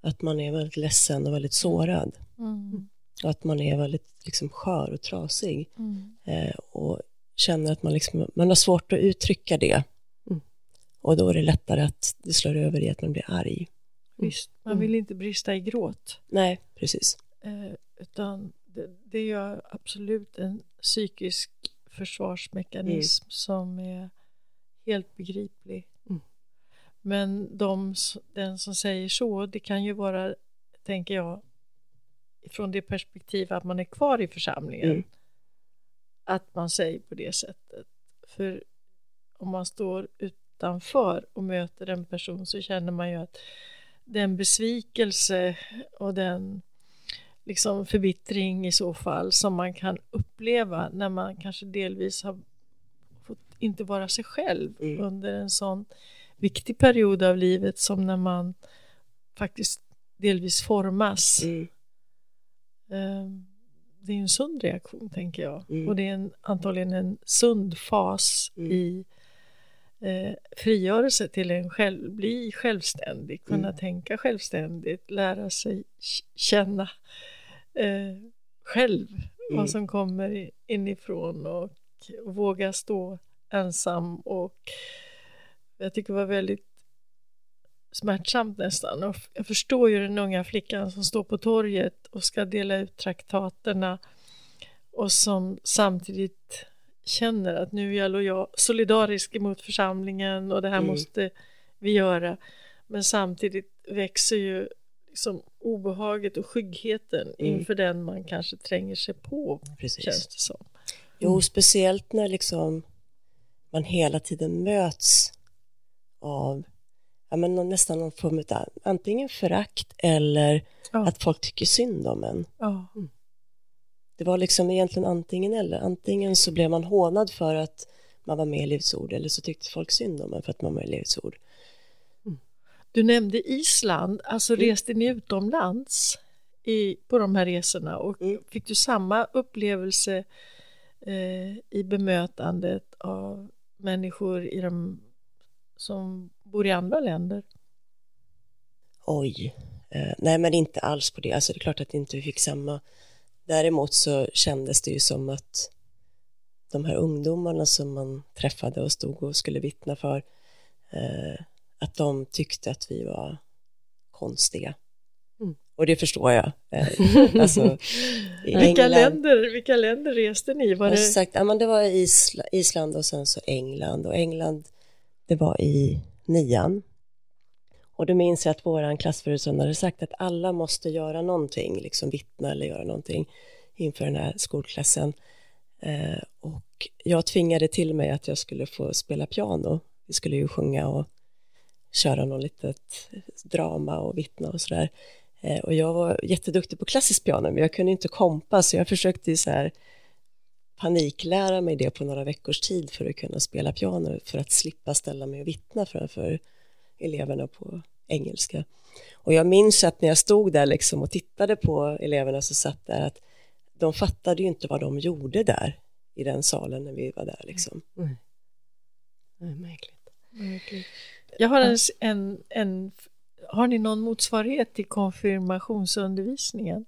att man är väldigt ledsen och väldigt sårad. Mm. Och att man är väldigt liksom, skör och trasig. Mm. Eh, och känner att man, liksom, man har svårt att uttrycka det. Mm. Och då är det lättare att det slår över i att man blir arg. Visst, man vill inte brista i gråt. Nej, precis. Eh, utan det, det är ju absolut en psykisk försvarsmekanism som är helt begriplig. Men de, den som säger så, det kan ju vara, tänker jag, från det perspektiv att man är kvar i församlingen. Mm. Att man säger på det sättet. För om man står utanför och möter en person så känner man ju att den besvikelse och den liksom förbittring i så fall som man kan uppleva när man kanske delvis har fått inte vara sig själv Mm. under en sån viktig period av livet som när man faktiskt delvis formas. Mm. Eh, Det är en sund reaktion tänker jag Mm. och det är en, antagligen en sund fas Mm. i eh, frigörelse till en själv, bli självständig, kunna Mm. tänka självständigt, lära sig känna eh, själv Mm. vad som kommer inifrån och våga stå ensam och jag tycker det var väldigt smärtsamt nästan och jag förstår ju den unga flickan som står på torget och ska dela ut traktaterna och som samtidigt känner att nu är jag lojal, solidarisk emot församlingen och det här Mm. måste vi göra. Men samtidigt växer ju liksom obehaget och skyggheten Mm. inför den man kanske tränger sig på, Precis. känns det som. Jo, speciellt när liksom man hela tiden möts av ja, men nästan någon form av antingen förakt eller Ja. att folk tycker synd om en. Ja. Det var liksom egentligen antingen eller. Antingen så blev man hånad för att man var med i Livets Ord eller så tyckte folk synd om en för att man var med i Livets Ord. Du nämnde Island, alltså Mm. reste ni utomlands i, på de här resorna och Mm. fick du samma upplevelse eh, i bemötandet av människor i de, som bor i andra länder? Oj, eh, nej men inte alls på det. Alltså det är klart att inte vi fick samma. Däremot så kändes det ju som att de här ungdomarna som man träffade och stod och skulle vittna för, eh, att de tyckte att vi var konstiga. Mm. Och det förstår jag. Eh, alltså, Vilka länder, vilka länder reste ni? Var det, sagt, ja, men det var Isla, Island och sen så England och England det var i nian. Och då minns jag att vår klassföreståndare hade sagt att alla måste göra någonting, liksom vittna eller göra någonting inför den här skolklassen. Eh, och jag tvingade till mig att jag skulle få spela piano. Vi skulle ju sjunga och köra något litet drama och vittna och sådär. Eh, och jag var jätteduktig på klassiskt piano, men jag kunde inte kompa, så jag försökte ju så här paniklära mig det på några veckors tid för att kunna spela piano, för att slippa ställa mig och vittna framför eleverna på engelska. Och jag minns att när jag stod där liksom och tittade på eleverna så satt där att de fattade ju inte vad de gjorde där i den salen när vi var där liksom. Nej. Nej, märkligt. jag har en, en, en, har ni någon motsvarighet till konfirmationsundervisningen?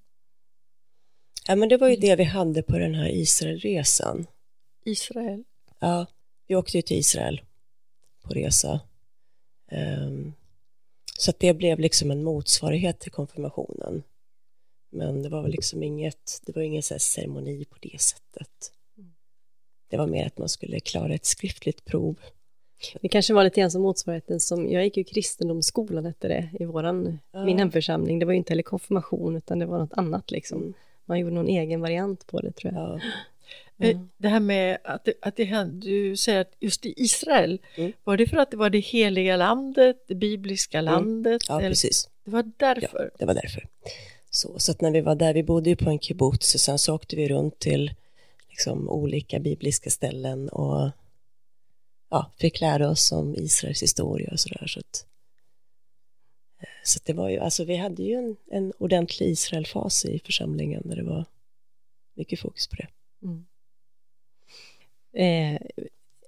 Ja men det var ju det vi hade på den här Israelresan. Israel? Ja, vi åkte ju till Israel på resa. Ehm, så att det blev liksom en motsvarighet till konfirmationen. Men det var väl liksom inget, det var ingen så ceremoni på det sättet. Det var mer att man skulle klara ett skriftligt prov. Det kanske var lite grann som motsvarigheten som, jag gick ju kristendomsskolan hette det i våran, Ja. min hemförsamling. Det var ju inte heller konfirmation utan det var något annat liksom. Mm. Man gjorde någon egen variant på det tror jag. Ja, Eh, Det här med att det, att det hände, du säger att just i Israel, Mm. var det för att det var det heliga landet, det bibliska landet? ja eller- precis. Det var därför? Ja, det var därför. Så, så att när vi var där, vi bodde ju på en kibbutz och sen så åkte vi runt till liksom, olika bibliska ställen och ja, fick lära oss om Israels historia och sådär. Så att, så det var ju, alltså vi hade ju en, en ordentlig Israelfas i församlingen där det var mycket fokus på det. Eh,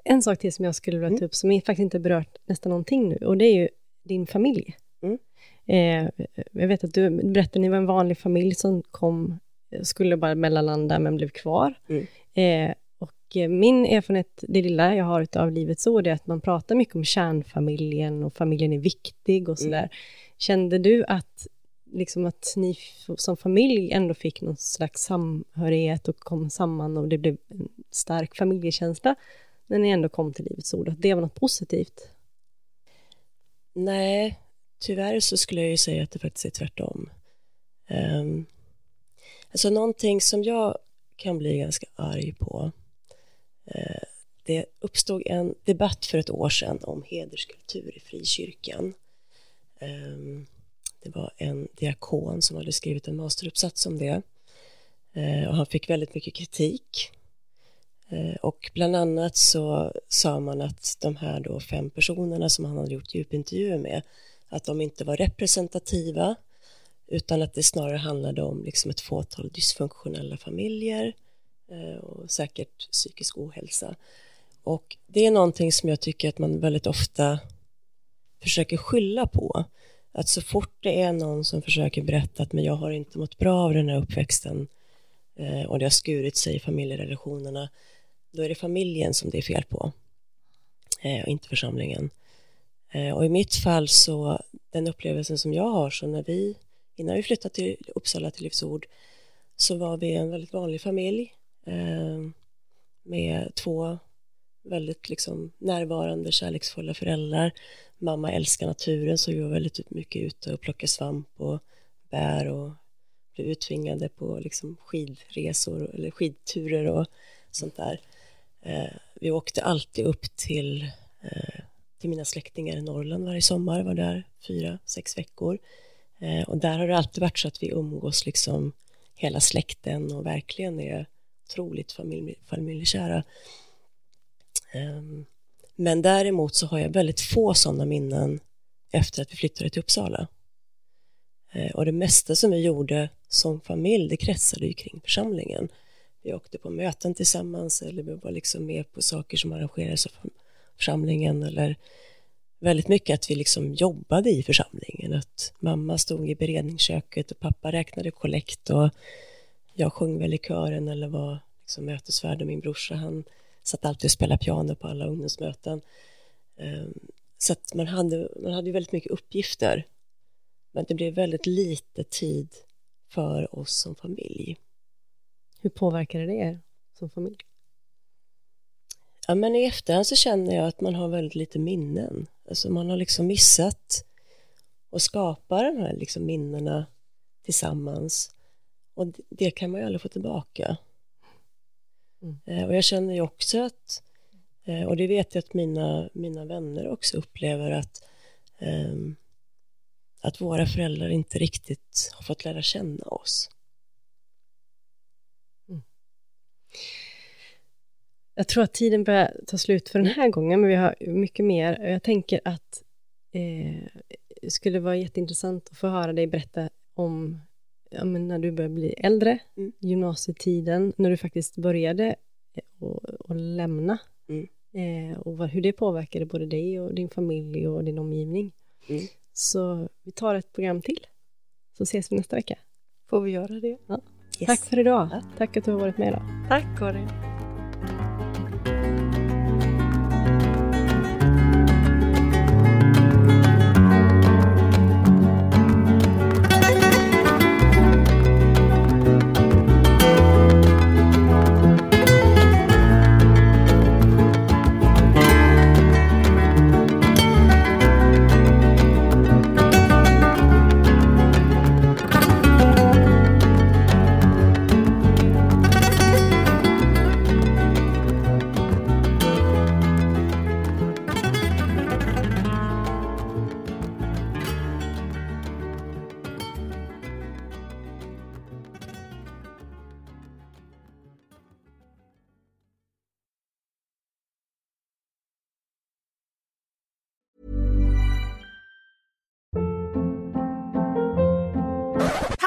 en sak till som jag skulle vilja ta Mm. upp som faktiskt inte berört nästan någonting nu och det är ju din familj. Mm. Eh, jag vet att du berättade ni var en vanlig familj som kom, skulle bara mellanlanda men blev kvar. Mm. Eh, och eh, min erfarenhet, det lilla jag har av Livets Ord, är att man pratar mycket om kärnfamiljen och familjen är viktig och sådär. Mm. Kände du att, liksom att ni som familj ändå fick någon slags samhörighet och kom samman och det blev en stark familjekänsla när ni ändå kom till Livets Ord, att det var något positivt? Nej, tyvärr så skulle jag ju säga att det faktiskt är tvärtom. Um, alltså någonting som jag kan bli ganska arg på. uh, det uppstod en debatt för ett år sedan om hederskultur i frikyrkan. Ehm, det var en diakon som hade skrivit en masteruppsats om det. Eh, och han fick väldigt mycket kritik. Eh, och bland annat så sa man att de här då fem personerna som han hade gjort djupintervjuer med, att de inte var representativa, utan att det snarare handlade om liksom ett fåtal dysfunktionella familjer eh, och säkert psykisk ohälsa. Och det är någonting som jag tycker att man väldigt ofta försöker skylla på. Att så fort det är någon som försöker berätta att men jag har inte mått bra av den här uppväxten eh, och det har skurit sig i familjerelationerna, då är det familjen som det är fel på eh, och inte församlingen. Eh, och i mitt fall så, den upplevelsen som jag har, så när vi, innan vi flyttade till Uppsala till Livs Ord, så var vi en väldigt vanlig familj eh, med två väldigt liksom närvarande, kärleksfulla föräldrar. Mamma älskar naturen så vi var väldigt mycket ute och plockade svamp och bär och blev uttvingade på liksom skidresor eller skidturer och sånt där. Eh, vi åkte alltid upp till, eh, till mina släktingar i Norrland varje sommar, var där fyra, sex veckor. Eh, och där har det alltid varit så att vi umgås liksom hela släkten och verkligen är otroligt familj, familjekära. Ehm, men däremot så har jag väldigt få sådana minnen efter att vi flyttade till Uppsala. Eh, och det mesta som vi gjorde som familj, det kretsade ju kring församlingen. Vi åkte på möten tillsammans eller vi var liksom med på saker som arrangerades av församlingen eller väldigt mycket att vi liksom jobbade i församlingen. Att mamma stod i beredningsköket och pappa räknade kollekt och jag sjöng väl i kören eller var liksom mötesvärd och min brorsa han satt alltid och spelade piano på alla ungdomsmöten. Ehm, Så att man hade, man hade ju väldigt mycket uppgifter. Men det blev väldigt lite tid för oss som familj. Hur påverkade det er som familj? Ja, men i efterhand så känner jag att man har väldigt lite minnen. Alltså man har liksom missat att skapa de här liksom minnena tillsammans. Och det- det kan man ju aldrig få tillbaka. Mm. Eh, Och jag känner ju också att, eh, och det vet jag att mina, mina vänner också upplever att, ehm, att våra föräldrar inte riktigt har fått lära känna oss. Jag tror att tiden börjar ta slut för den här gången, men vi har mycket mer. Jag tänker att eh, det skulle vara jätteintressant att få höra dig berätta om ja, men när du började bli äldre, Mm. gymnasietiden, när du faktiskt började eh, och, och lämna. Mm. Eh, och vad, hur det påverkade både dig och din familj och din omgivning. Mm. Så vi tar ett program till, så ses vi nästa vecka. Får vi göra det? Ja. Yes. Tack för idag. Ja. Tack att du har varit med idag. Tack Karin.